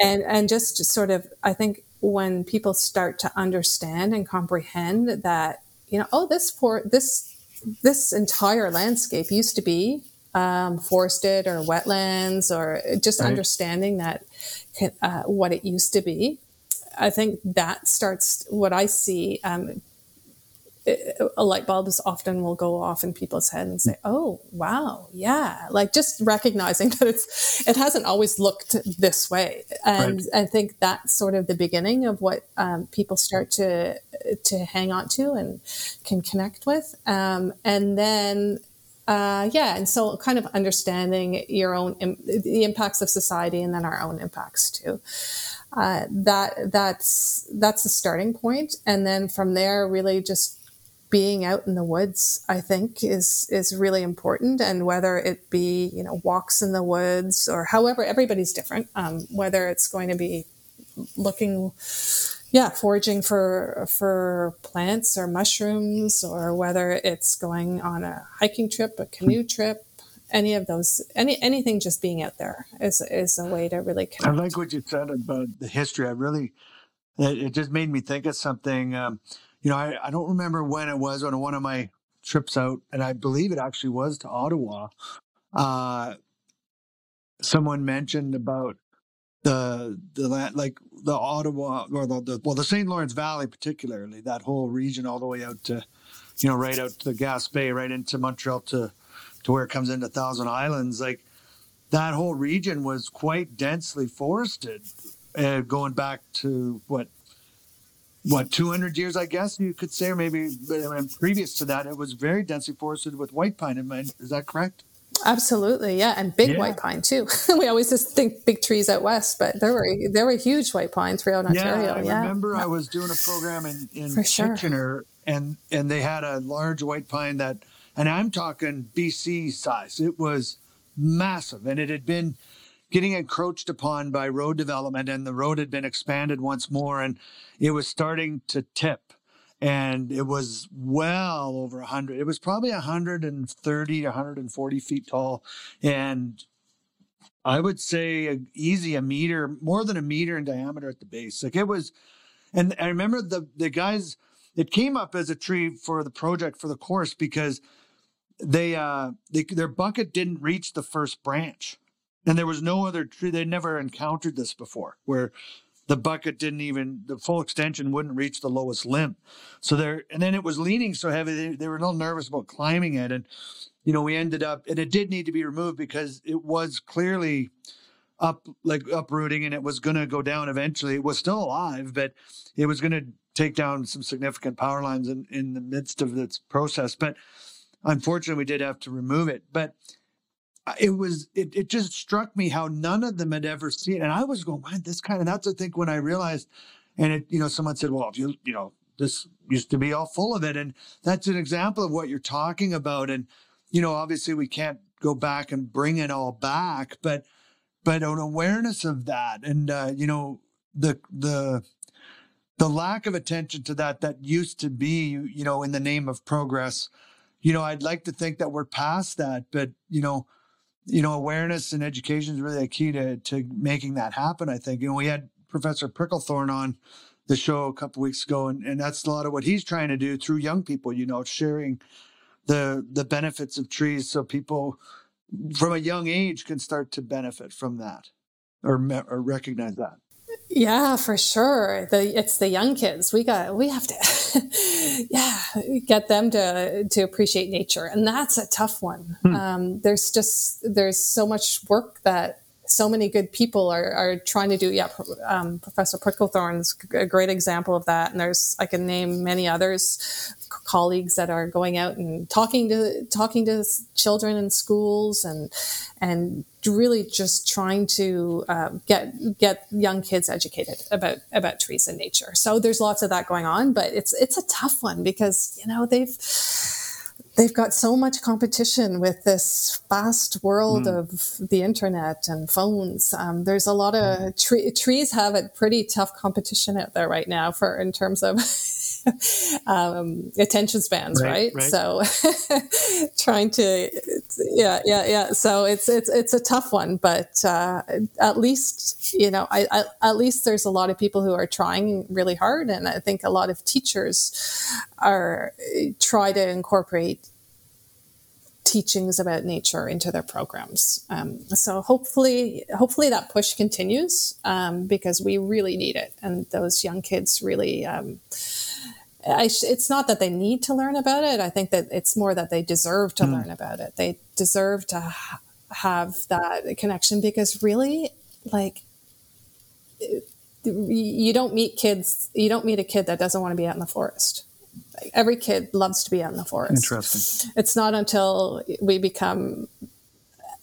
and and just sort of i think when people start to understand and comprehend that you know oh this for this this entire landscape used to be um, forested or wetlands or just right. understanding that uh, what it used to be. I think that starts what I see. Um, a light bulbs often will go off in people's head and say, "Oh, wow, yeah!" Like just recognizing that it's it hasn't always looked this way, and right. I think that's sort of the beginning of what um, people start to to hang on to and can connect with, um, and then uh, yeah, and so kind of understanding your own Im- the impacts of society and then our own impacts too. Uh, that that's that's the starting point, and then from there, really just being out in the woods, I think, is is really important. And whether it be you know walks in the woods or however, everybody's different. Um, whether it's going to be looking yeah, foraging for for plants or mushrooms, or whether it's going on a hiking trip, a canoe trip, any of those, any anything, just being out there is is a way to really connect. I like what you said about the history. I really, it, just made me think of something. Um, you know, I, I don't remember when it was on one of my trips out, and I believe it actually was to Ottawa. Uh, someone mentioned about the the like the Ottawa or the, the well the St. Lawrence Valley particularly that whole region all the way out to you know right out to the Gaspé right into Montreal to to where it comes into Thousand Islands like that whole region was quite densely forested uh, going back to what what 200 years I guess you could say or maybe previous to that it was very densely forested with white pine And my is that correct Absolutely, yeah, and big yeah. white pine too. we always just think big trees out west, but there were there were huge white pines throughout Ontario. Yeah, I yeah. remember I was doing a program in in For Kitchener, and and they had a large white pine that, and I'm talking BC size. It was massive, and it had been getting encroached upon by road development, and the road had been expanded once more, and it was starting to tip and it was well over 100 it was probably 130 140 feet tall and i would say a, easy a meter more than a meter in diameter at the base like it was and i remember the the guys it came up as a tree for the project for the course because they uh they, their bucket didn't reach the first branch and there was no other tree they'd never encountered this before where the bucket didn't even the full extension wouldn't reach the lowest limb so there and then it was leaning so heavy they, they, were a little nervous about climbing it and you know we ended up and it did need to be removed because it was clearly up like uprooting and it was going to go down eventually. It was still alive, but it was going to take down some significant power lines in, in the midst of its process. But unfortunately, we did have to remove it. But it was it, it just struck me how none of them had ever seen it. And I was going, man, this kind of that's I think when I realized and it, you know, someone said, Well, if you you know, this used to be all full of it. And that's an example of what you're talking about. And, you know, obviously we can't go back and bring it all back, but but an awareness of that and uh, you know, the the the lack of attention to that that used to be, you know, in the name of progress. You know, I'd like to think that we're past that, but you know, you know, awareness and education is really a key to to making that happen. I think. You know, we had Professor Pricklethorne on the show a couple weeks ago, and, and that's a lot of what he's trying to do through young people. You know, sharing the the benefits of trees, so people from a young age can start to benefit from that or or recognize that. Yeah, for sure. The it's the young kids. We got we have to yeah, get them to to appreciate nature. And that's a tough one. Hmm. Um, there's just there's so much work that so many good people are, are trying to do. Yeah, um, Professor Pricklethorne's a great example of that. And there's I can name many others, colleagues that are going out and talking to talking to children in schools and and really just trying to uh, get get young kids educated about about trees and nature. So there's lots of that going on, but it's it's a tough one because you know they've they've got so much competition with this fast world mm. of the internet and phones. Um, there's a lot of hmm. tre- trees have a pretty tough competition out there right now for in terms of um, attention spans, right? right? right. So trying to, yeah, yeah, yeah. So it's it's it's a tough one, but uh, at least you know, I, I, at least there's a lot of people who are trying really hard, and I think a lot of teachers are try to incorporate teachings about nature into their programs. Um, so hopefully, hopefully that push continues um, because we really need it, and those young kids really. Um, sh- it's not that they need to learn about it. I think that it's more that they deserve to mm. learn about it. They deserve to ha- have that connection because really, like, you don't meet kids. You don't meet a kid that doesn't want to be out in the forest every kid loves to be out in the forest. Interesting. It's not until we become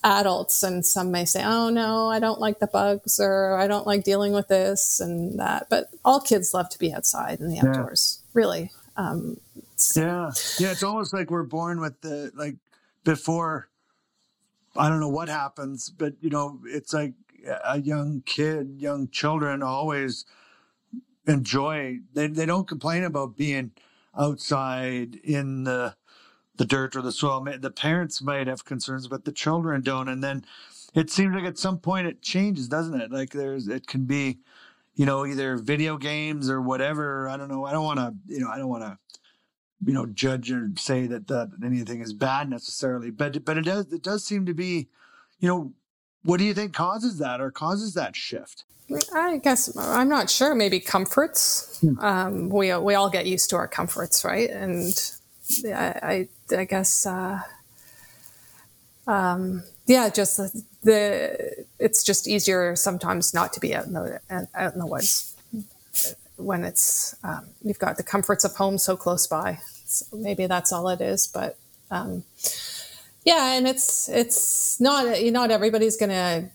adults and some may say, "Oh no, I don't like the bugs," or "I don't like dealing with this and that." But all kids love to be outside in the outdoors. Really. Um, yeah, yeah. It's almost like we're born with the like before. I don't know what happens, but you know, it's like a young kid, young children always enjoy. They they don't complain about being outside in the the dirt or the soil. The parents might have concerns, but the children don't. And then it seems like at some point it changes, doesn't it? Like there's it can be, you know, either video games or whatever. I don't know. I don't want to, you know, I don't want to, you know, judge or say that that anything is bad necessarily. But but it does it does seem to be, you know, what do you think causes that or causes that shift? I guess I'm not sure. Maybe comforts. Hmm. Um, we we all get used to our comforts, right? And I I, I guess uh, um, yeah, just the, it's just easier sometimes not to be out in the out in the woods when it's um, you've got the comforts of home so close by. So maybe that's all it is, but. Um, yeah, and it's it's not not everybody's to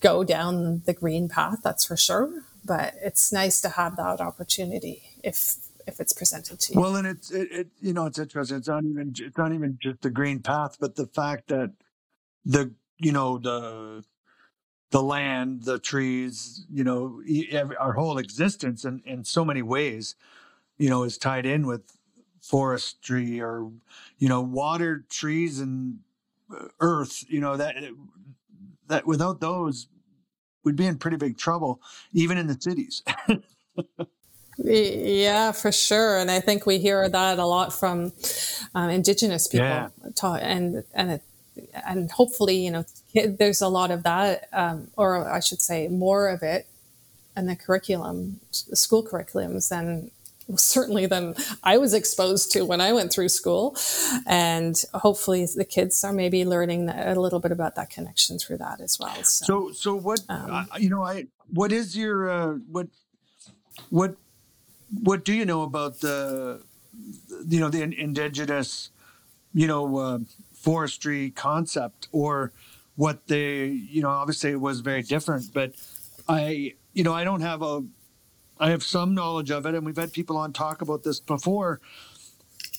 go down the green path, that's for sure. But it's nice to have that opportunity if if it's presented to you. Well, and it's it, it you know it's interesting. It's not even it's not even just the green path, but the fact that the you know the the land, the trees, you know, our whole existence in, in so many ways, you know, is tied in with forestry or, you know, water, trees, and uh, earth, you know, that that without those, we'd be in pretty big trouble, even in the cities. yeah, for sure, and I think we hear that a lot from um, Indigenous people, yeah. talk, and and it, and hopefully, you know, there's a lot of that, um, or I should say, more of it in the curriculum, the school curriculums than certainly than I was exposed to when I went through school. And hopefully the kids are maybe learning a little bit about that connection through that as well. So, so, so what, um, uh, you know, I, what is your, uh, what, what, what do you know about the, you know, the indigenous, you know, uh, forestry concept or what they, you know, obviously it was very different, but I, you know, I don't have a I have some knowledge of it, and we've had people on talk about this before.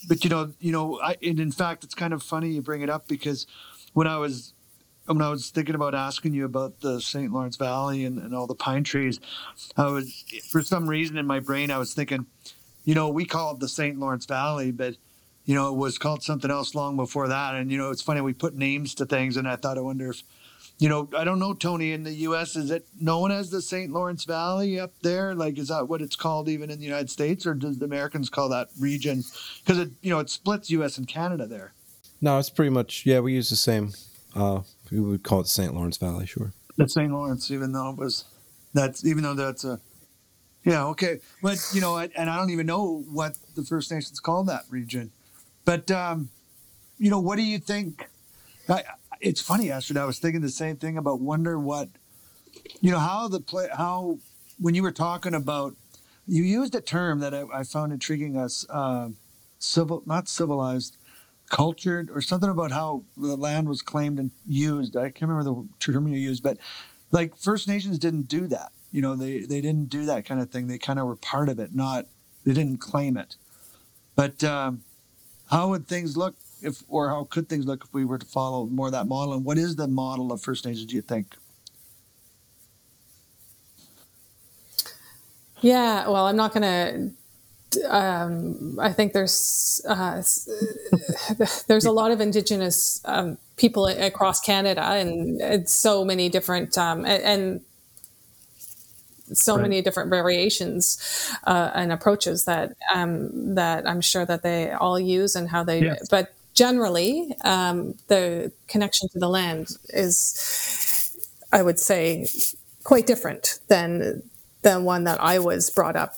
But you know, you know, I, and in fact, it's kind of funny you bring it up because when I was when I was thinking about asking you about the St. Lawrence Valley and, and all the pine trees, I was for some reason in my brain I was thinking, you know, we call it the St. Lawrence Valley, but you know, it was called something else long before that. And you know, it's funny we put names to things, and I thought I wonder if you know, I don't know, Tony, in the U.S., is it known as the St. Lawrence Valley up there? Like, is that what it's called even in the United States, or does the Americans call that region? Because it, you know, it splits U.S. and Canada there. No, it's pretty much, yeah, we use the same. Uh, we would call it St. Lawrence Valley, sure. The St. Lawrence, even though it was, that's, even though that's a, yeah, okay. But, you know, and I don't even know what the First Nations call that region. But, um, you know, what do you think? I, it's funny, Astrid. I was thinking the same thing about wonder what, you know, how the play, how when you were talking about, you used a term that I, I found intriguing us, uh, civil, not civilized, cultured, or something about how the land was claimed and used. I can't remember the term you used, but like First Nations didn't do that. You know, they they didn't do that kind of thing. They kind of were part of it, not they didn't claim it. But um, how would things look if or how could things look if we were to follow more of that model? And what is the model of First Nations? Do you think? Yeah, well, I'm not going to. Um, I think there's uh, there's a lot of Indigenous um, people across Canada, and, and so many different um, and, and so right. many different variations uh, and approaches that um, that I'm sure that they all use and how they. Yes. But generally, um, the connection to the land is, I would say, quite different than than one that I was brought up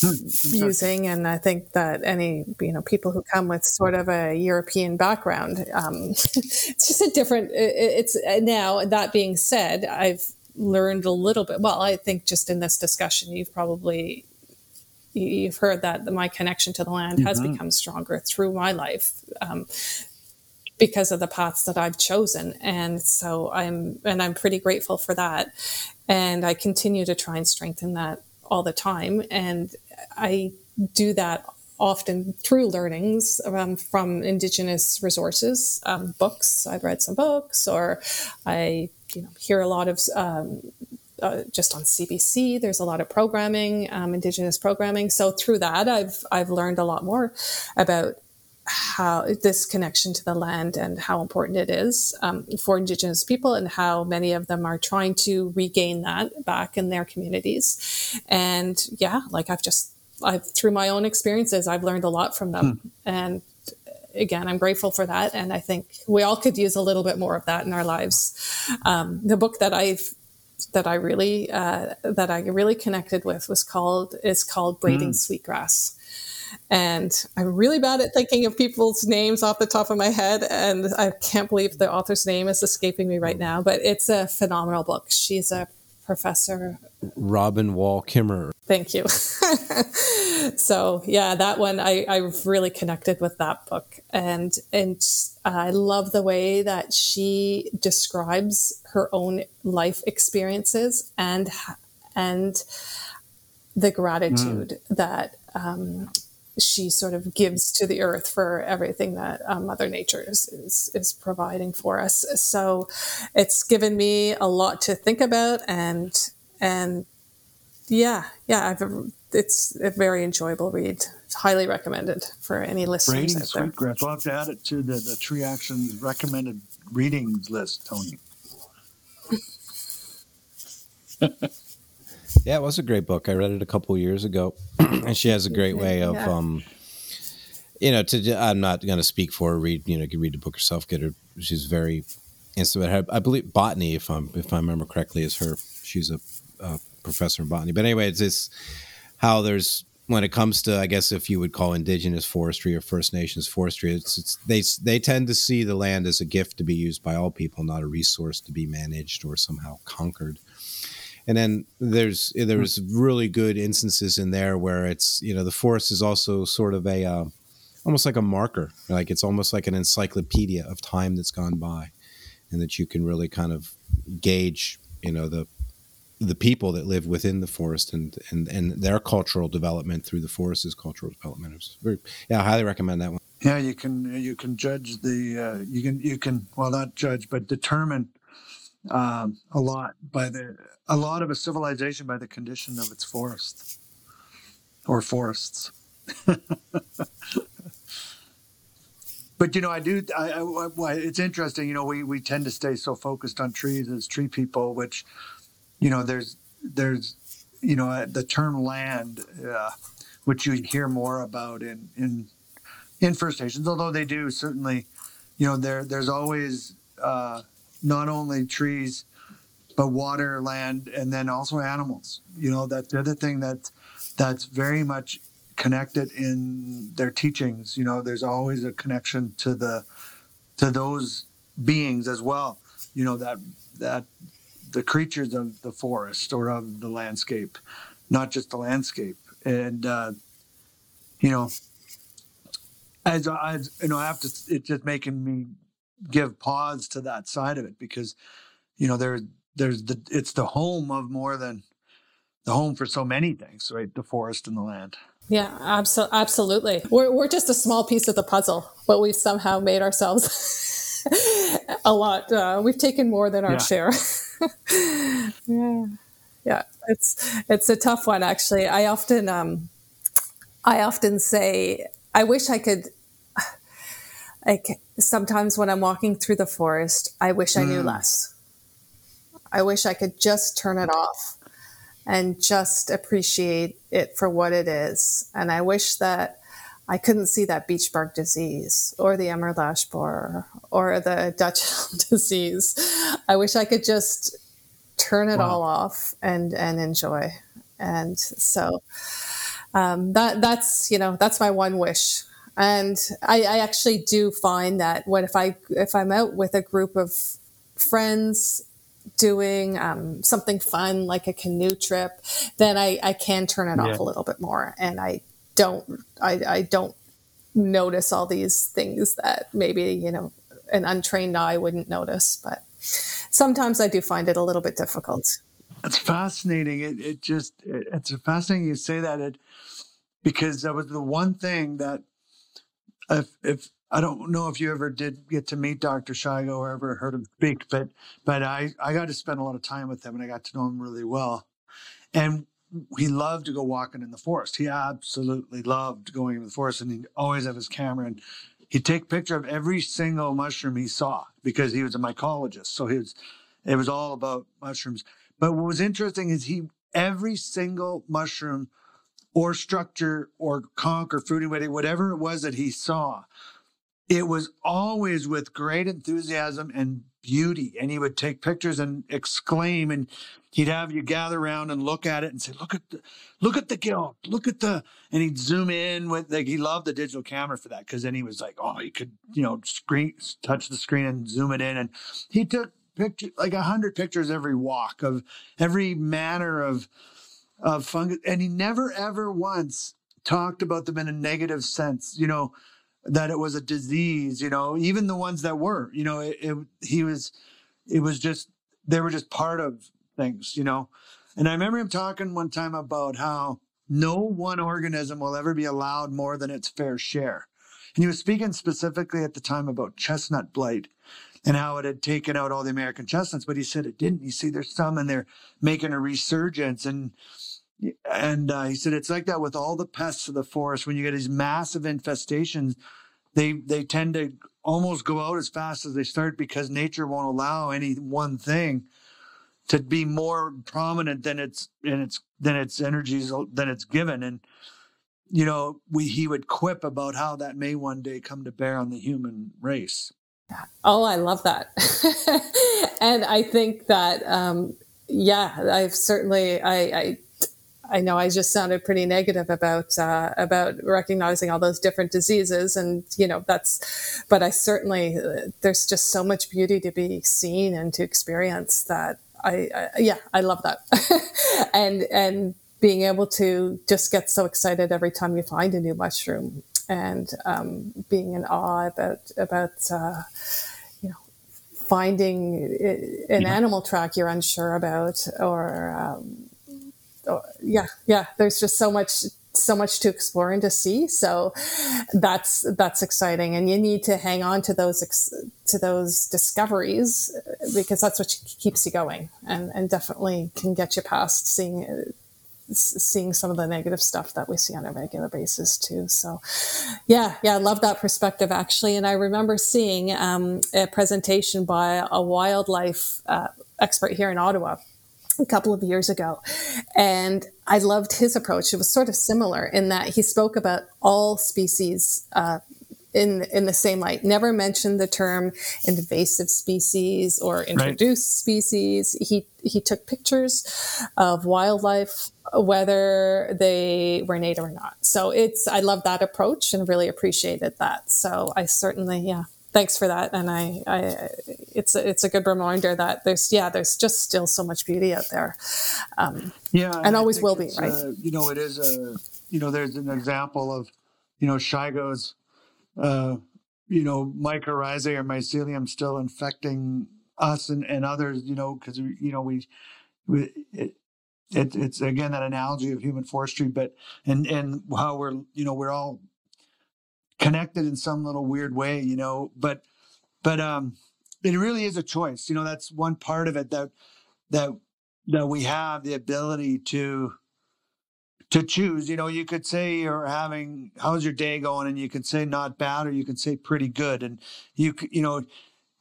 hmm, using. And I think that any you know people who come with sort of a European background, um, it's just a different. It's now that being said, I've learned a little bit. Well, I think just in this discussion, you've probably you've heard that my connection to the land has mm-hmm. become stronger through my life um, because of the paths that I've chosen. And so I'm, and I'm pretty grateful for that. And I continue to try and strengthen that all the time. And I do that often through learnings um, from indigenous resources, um, books. I've read some books, or I you know hear a lot of um, uh, just on CBC. There's a lot of programming, um, Indigenous programming. So through that, I've I've learned a lot more about how this connection to the land and how important it is um, for Indigenous people and how many of them are trying to regain that back in their communities. And yeah, like I've just I've through my own experiences, I've learned a lot from them hmm. and again, I'm grateful for that. And I think we all could use a little bit more of that in our lives. Um, the book that I've that I really uh, that I really connected with was called is called Braiding mm. Sweetgrass. And I'm really bad at thinking of people's names off the top of my head, and I can't believe the author's name is escaping me right now. But it's a phenomenal book. She's a professor. Robin Wall Kimmerer. Thank you. so yeah, that one I, I've really connected with that book, and and I love the way that she describes her own life experiences and and the gratitude mm. that um, she sort of gives to the earth for everything that um, Mother Nature is, is, is providing for us. So it's given me a lot to think about, and and yeah, yeah, I've, it's a very enjoyable read. It's highly recommended for any listeners Braiding out there. Sweetgrass. We'll have to add it to the, the Tree Actions recommended readings list, Tony. yeah, it was a great book. I read it a couple years ago, and she has a great way of, yeah. um, you know, to. I'm not going to speak for her. Read, you know, you can read the book yourself. Get her. She's very instant. I believe botany, if I'm if I remember correctly, is her. She's a, a professor in botany. But anyway, it's this how there's when it comes to, I guess, if you would call indigenous forestry or First Nations forestry, it's, it's they they tend to see the land as a gift to be used by all people, not a resource to be managed or somehow conquered. And then there's there's really good instances in there where it's you know the forest is also sort of a uh, almost like a marker, like it's almost like an encyclopedia of time that's gone by, and that you can really kind of gauge you know the the people that live within the forest and and and their cultural development through the forest's cultural development. It's very yeah, I highly recommend that one. Yeah, you can you can judge the uh, you can you can well not judge but determine um, a lot by the a lot of a civilization by the condition of its forest or forests. but you know, I do. I, I, it's interesting. You know, we we tend to stay so focused on trees as tree people, which you know, there's there's you know uh, the term land, uh, which you hear more about in in in First Nations, although they do certainly, you know, there there's always uh, not only trees, but water, land, and then also animals. You know, that's the other thing that that's very much connected in their teachings. You know, there's always a connection to the to those beings as well. You know that that the creatures of the forest or of the landscape, not just the landscape. And uh, you know, as, I you know, I have to. It's just making me give pause to that side of it because you know there there's the it's the home of more than the home for so many things, right? The forest and the land. Yeah, abso- absolutely. We're we're just a small piece of the puzzle, but we've somehow made ourselves a lot. Uh, we've taken more than our yeah. share. yeah, yeah. It's it's a tough one, actually. I often um, I often say I wish I could. Like sometimes when I'm walking through the forest, I wish I knew mm. less. I wish I could just turn it off and just appreciate it for what it is. And I wish that I couldn't see that beech bark disease or the emerald ash borer or the Dutch elm disease. I wish I could just turn it wow. all off and and enjoy. And so um, that that's you know that's my one wish. And I, I actually do find that what if I if I'm out with a group of friends doing um, something fun like a canoe trip, then I, I can turn it yeah. off a little bit more, and I don't I, I don't notice all these things that maybe you know an untrained eye wouldn't notice. But sometimes I do find it a little bit difficult. It's fascinating. It, it just it, it's fascinating you say that it because that was the one thing that if if I don't know if you ever did get to meet Dr. Shigo or ever heard him speak, but but I, I got to spend a lot of time with him and I got to know him really well. And he loved to go walking in the forest. He absolutely loved going in the forest and he'd always have his camera and he'd take a picture of every single mushroom he saw because he was a mycologist. So he was it was all about mushrooms. But what was interesting is he every single mushroom or structure or conch or fruiting whatever it was that he saw it was always with great enthusiasm and beauty. And he would take pictures and exclaim, and he'd have you gather around and look at it and say, "Look at the, look at the gill, look at the." And he'd zoom in with like he loved the digital camera for that because then he was like, "Oh, he could you know screen touch the screen and zoom it in." And he took picture like a hundred pictures every walk of every manner of of fungus, and he never ever once talked about them in a negative sense. You know that it was a disease, you know, even the ones that were, you know, it, it, he was, it was just, they were just part of things, you know. And I remember him talking one time about how no one organism will ever be allowed more than its fair share. And he was speaking specifically at the time about chestnut blight and how it had taken out all the American chestnuts, but he said it didn't. You see, there's some and they're making a resurgence. And and uh, he said it's like that with all the pests of the forest. When you get these massive infestations, they they tend to almost go out as fast as they start because nature won't allow any one thing to be more prominent than its in its than its energies than it's given. And you know, we he would quip about how that may one day come to bear on the human race. Oh, I love that, and I think that um, yeah, I've certainly I, I I know I just sounded pretty negative about uh, about recognizing all those different diseases, and you know that's. But I certainly there's just so much beauty to be seen and to experience that I, I yeah I love that, and and being able to just get so excited every time you find a new mushroom and um, being in awe about about uh, you know finding an yeah. animal track you're unsure about or, um, or yeah yeah there's just so much so much to explore and to see so that's that's exciting and you need to hang on to those ex- to those discoveries because that's what keeps you going and and definitely can get you past seeing seeing some of the negative stuff that we see on a regular basis too. So, yeah, yeah, I love that perspective actually. And I remember seeing um, a presentation by a wildlife uh, expert here in Ottawa a couple of years ago. And I loved his approach. It was sort of similar in that he spoke about all species uh, in in the same light. Never mentioned the term invasive species or introduced right. species. He he took pictures of wildlife, whether they were native or not. So it's I love that approach and really appreciated that. So I certainly yeah. Thanks for that, and I, I, it's a, it's a good reminder that there's, yeah, there's just still so much beauty out there, um, yeah, and always will be, right? Uh, you know, it is a, you know, there's an example of, you know, Shigo's uh, you know, mycorrhizae or mycelium still infecting us and, and others, you know, because, you know, we, we it, it, it's again that analogy of human forestry, but, and, and how we're, you know, we're all connected in some little weird way, you know, but, but, um, it really is a choice. You know, that's one part of it that, that, that we have the ability to, to choose. You know, you could say you're having, how's your day going? And you could say not bad, or you could say pretty good. And you, you know,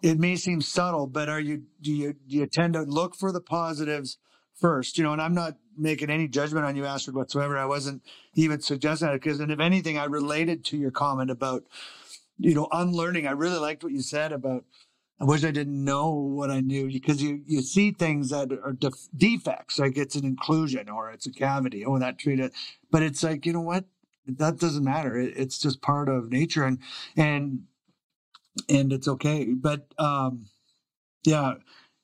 it may seem subtle, but are you, do you, do you tend to look for the positives first? You know, and I'm not making any judgment on you, Astrid, whatsoever. I wasn't even suggesting that because, and if anything, I related to your comment about, you know, unlearning. I really liked what you said about, I wish I didn't know what I knew because you, you see things that are def- defects, like it's an inclusion or it's a cavity. Oh, that treated, but it's like, you know what? That doesn't matter. It, it's just part of nature and, and, and it's okay. But, um, yeah,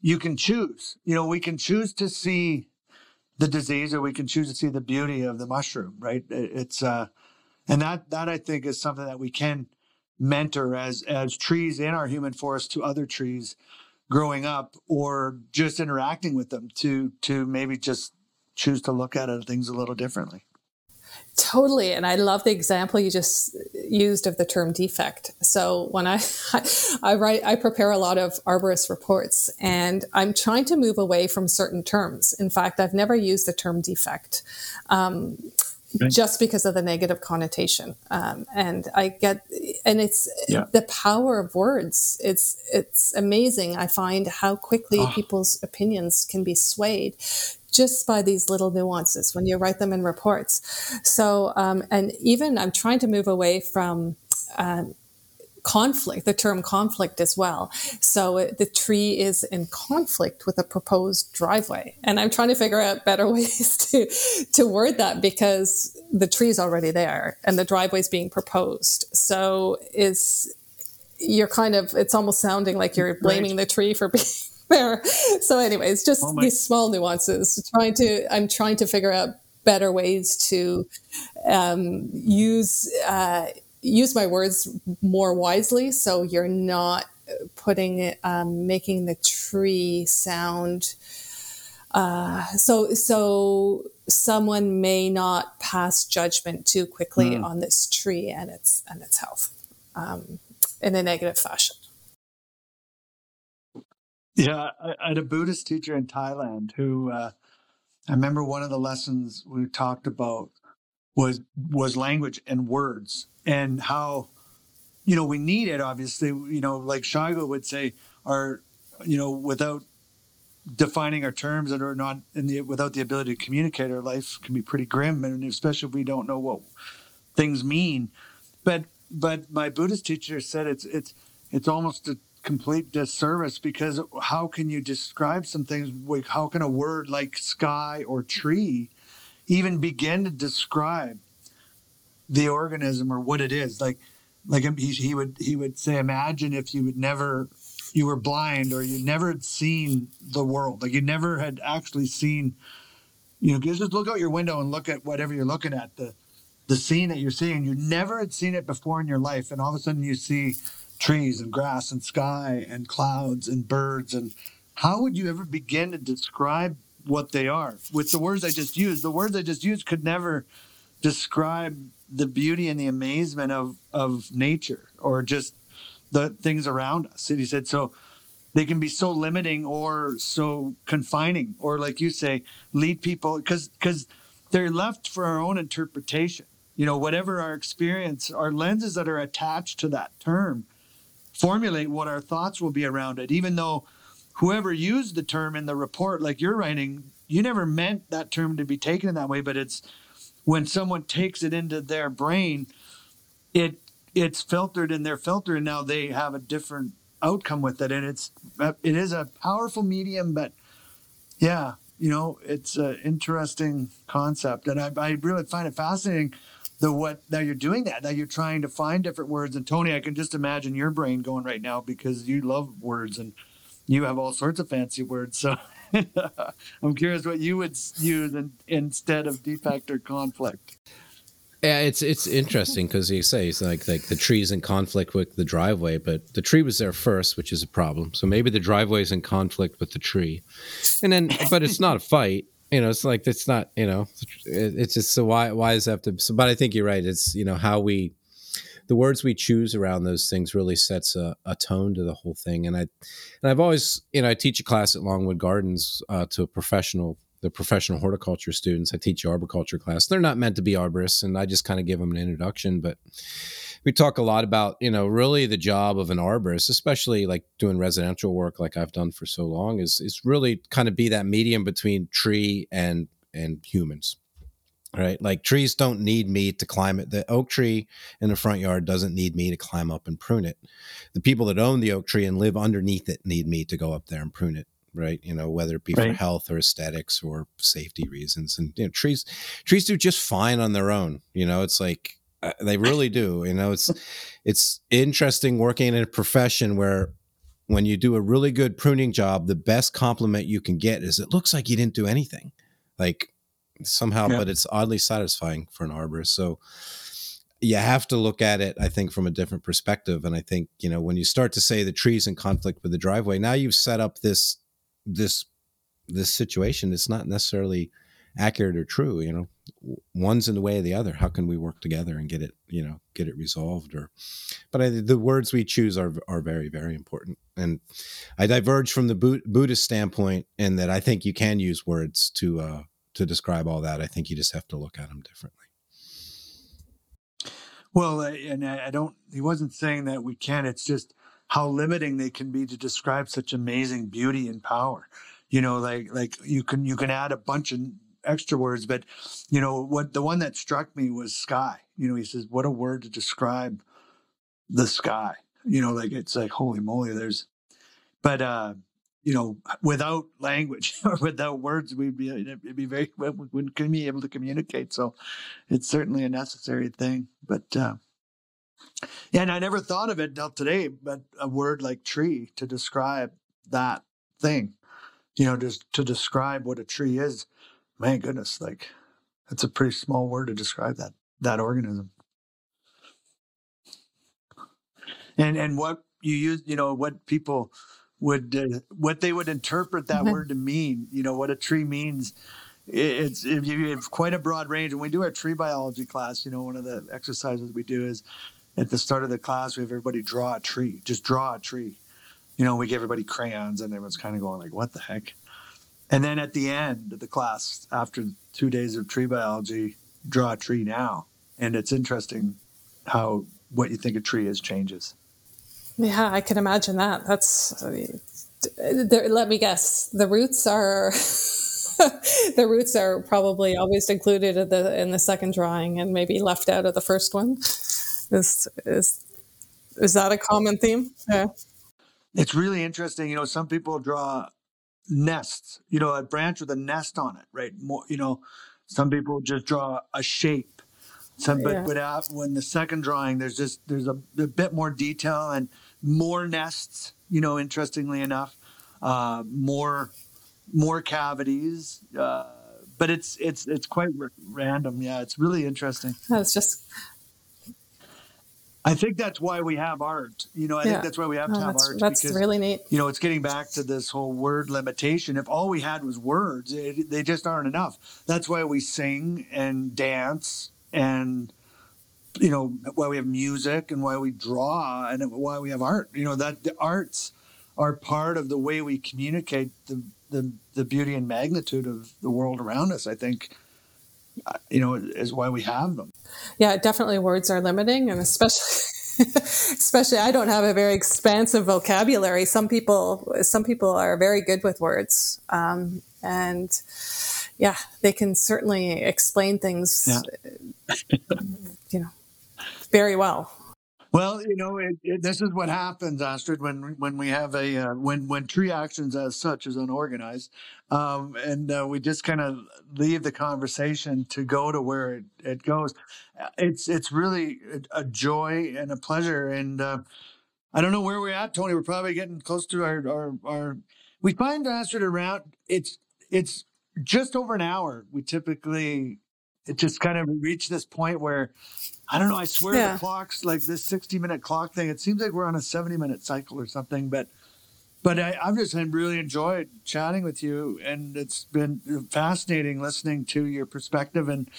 you can choose, you know, we can choose to see the disease or we can choose to see the beauty of the mushroom, right? It's, uh, and that, that I think is something that we can, mentor as as trees in our human forest to other trees growing up or just interacting with them to to maybe just choose to look at things a little differently Totally. And I love the example you just used of the term defect. So when I, I write, I prepare a lot of arborist reports and I'm trying to move away from certain terms. In fact, I've never used the term defect. Um, just because of the negative connotation. Um, and I get, and it's yeah. the power of words. It's it's amazing. I find how quickly oh. people's opinions can be swayed just by these little nuances when you write them in reports. So, um, and even I'm trying to move away from. Um, conflict, the term conflict as well. So it, the tree is in conflict with a proposed driveway. And I'm trying to figure out better ways to, to word that because the tree is already there and the driveway is being proposed. So is you're kind of, it's almost sounding like you're blaming right. the tree for being there. So anyways, just oh these small nuances, trying to, I'm trying to figure out better ways to um, use uh, use my words more wisely so you're not putting it, um, making the tree sound. Uh, so, so someone may not pass judgment too quickly mm. on this tree and its and its health um, in a negative fashion. Yeah, I, had a Buddhist teacher in Thailand who uh, I remember one of the lessons we talked about was was language and words and how you know we need it obviously you know like Shigo would say our you know without defining our terms and are not in the without the ability to communicate our life can be pretty grim and especially if we don't know what things mean. But but my buddhist teacher said it's it's it's almost a complete disservice because how can you describe some things like how can a word like sky or tree even begin to describe the organism or what it is. Like, like he, he would he would say, imagine if you would never you were blind or you never had seen the world, like you never had actually seen. You know, just look out your window and look at whatever you're looking at the the scene that you're seeing. You never had seen it before in your life, and all of a sudden you see trees and grass and sky and clouds and birds and how would you ever begin to describe what they are with the words I just used? The words I just used could never describe the beauty and the amazement of of nature or just the things around us. And he said so they can be so limiting or so confining or like you say lead people because because they're left for our own interpretation you know whatever our experience our lenses that are attached to that term formulate what our thoughts will be around it even though whoever used the term in the report like you're writing you never meant that term to be taken in that way but it's when someone takes it into their brain it it's filtered in their filter and now they have a different outcome with it. And it's uh, it is a powerful medium but yeah you know it's an interesting concept. And I, I really find it fascinating the what now you're doing that. Now you're trying to find different words. And tony i can just imagine your brain going right now because you love words and you have all sorts of fancy words. So i'm curious what you would use in, instead of defect or conflict. Yeah, it's it's interesting because you say it's like like the tree's in conflict with the driveway, but the tree was there first, which is a problem. So maybe the driveway is in conflict with the tree, and then but it's not a fight you know, it's like it's not, you know, it's just so why why does have to? So, but I think you're right. It's you know how we, the words we choose around those things really sets a, a tone to the whole thing. And I, and I've always, you know, I teach a class at Longwood Gardens uh, to a professional, the professional horticulture students. I teach arboriculture class. They're not meant to be arborists, and I just kind of give them an introduction, but we talk a lot about you know really the job of an arborist especially like doing residential work like i've done for so long is is really kind of be that medium between tree and and humans right? Like trees don't need me to climb it. The oak tree in the front yard doesn't need me to climb up and prune it. The people that own the oak tree and live underneath it need me to go up there and prune it right? You know whether it be right. for health or aesthetics or safety reasons. And you know trees trees do just fine on their own. You know it's like they really do. You know, it's it's interesting working in a profession where when you do a really good pruning job, the best compliment you can get is it looks like you didn't do anything. Like somehow, yeah. but it's oddly satisfying for an arborist. So you have to look at it, I think, from a different perspective. And I think, you know, when you start to say the trees in conflict with the driveway, now you've set up this this this situation. It's not necessarily accurate or true you know one's in the way of the other. How can we work together and get it you know get it resolved or but I, the words we choose are are very very important. And i diverge from the buddhist standpoint in that i think you can use words to uh to describe all that. I think you just have to look at them differently. Well and i don't he wasn't saying that we can it's just how limiting they can be to describe such amazing beauty and power. You know like like you can you can add a bunch of extra words, but you know what? The one that struck me was sky. You know, he says, "What a word to describe the sky." You know, like it's like holy moly. There's, but uh, you know, without language or without words, we'd be it'd be very we wouldn't be able to communicate. So, it's certainly a necessary thing. But uh, yeah, and I never thought of it until today. But a word like tree to describe that thing, you know, just to describe what a tree is man goodness, like that's a pretty small word to describe that that organism. And and what you use, you know, what people would uh, what they would interpret that mm-hmm. word to mean, you know, what a tree means. It's if you have quite a broad range. And we do our tree biology class, you know, one of the exercises we do is at the start of the class, we have everybody draw a tree. Just draw a tree. You know, we give everybody crayons, and everyone's kind of going like, "What the heck?" And then at the end of the class, after two days of tree biology, draw a tree now. And it's interesting how what you think a tree is changes. Yeah, I can imagine that. That's, there, let me guess, the roots are. the roots are probably always included in the in the second drawing and maybe left out of the first one. Is is is that a common theme? Yeah. It's really interesting. You know, some people draw nests, you know, a branch with a nest on it, right? More, you know, Some people just draw a shape. Some, but, Yeah. but out, when the second drawing, there's just there's a, a bit more detail and more nests. You know, interestingly enough, uh, more more cavities. Uh, but it's it's it's quite r- random. Yeah, it's really interesting. It's just I think that's why we have art. You know, I Yeah. think that's why we have oh, to have that's art that's because really neat. you know it's getting back to this whole word limitation. If all we had was words, it, they just aren't enough. That's why we sing and dance and you know why we have music and why we draw and why we have art. You know that the arts are part of the way we communicate the the, the beauty and magnitude of the world around us. I think you know is why we have them. Yeah, definitely words are limiting, and especially. especially i don't have a very expansive vocabulary some people some people are very good with words um, and yeah they can certainly explain things you know very well Well, you know, it, it, this is what happens, Astrid, when when we have a uh, when when tree actions as such is unorganized, um, and uh, we just kind of leave the conversation to go to where it, it goes. Uh, It's it's really a joy and a pleasure, and uh, I don't know where we're at, Tony. We're probably getting close to our our, our we find Astrid around. It's it's just over an hour. We typically it just kind of reach this point where I don't know. I swear Yeah. the clocks like this sixty minute clock thing. It seems like we're on a seventy minute cycle or something. But but I, I've just really enjoyed chatting with you, and it's been fascinating listening to your perspective and.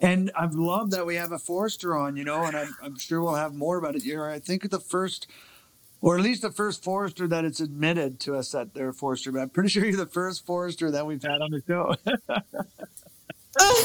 And I've loved that we have a Forester on, you know, and I'm, I'm sure we'll have more about it. You're, I think, the first, or at least the first Forester that it's admitted to us that they're a Forester. But I'm pretty sure you're the first Forester that we've had on the show. Oh,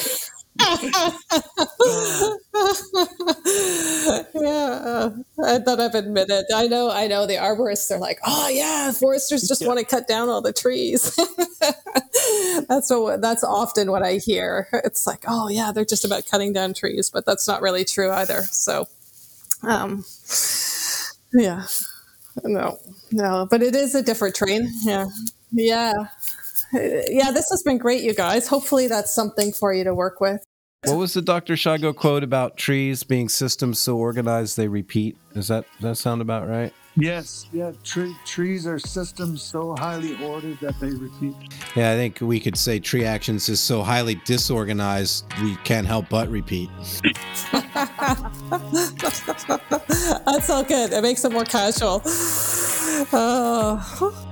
yeah, I thought I've admitted. I know, I know. The arborists are like, "Oh yeah, foresters just Yeah. want to cut down all the trees." that's what. That's often what I hear. It's like, "Oh yeah, they're just about cutting down trees," but that's not really true either. So, um, yeah, no, no, but it is a different train. Yeah, yeah, yeah. This has been great, you guys. Hopefully, that's something for you to work with. What was the Dr. Shigo quote about trees being systems so organized they repeat? Does that does that sound about right? yes, yeah. Tre- trees are systems so highly ordered that they repeat. Yeah, I think we could say tree actions is so highly disorganized we can't help but repeat. That's all good. It makes it more casual. Oh.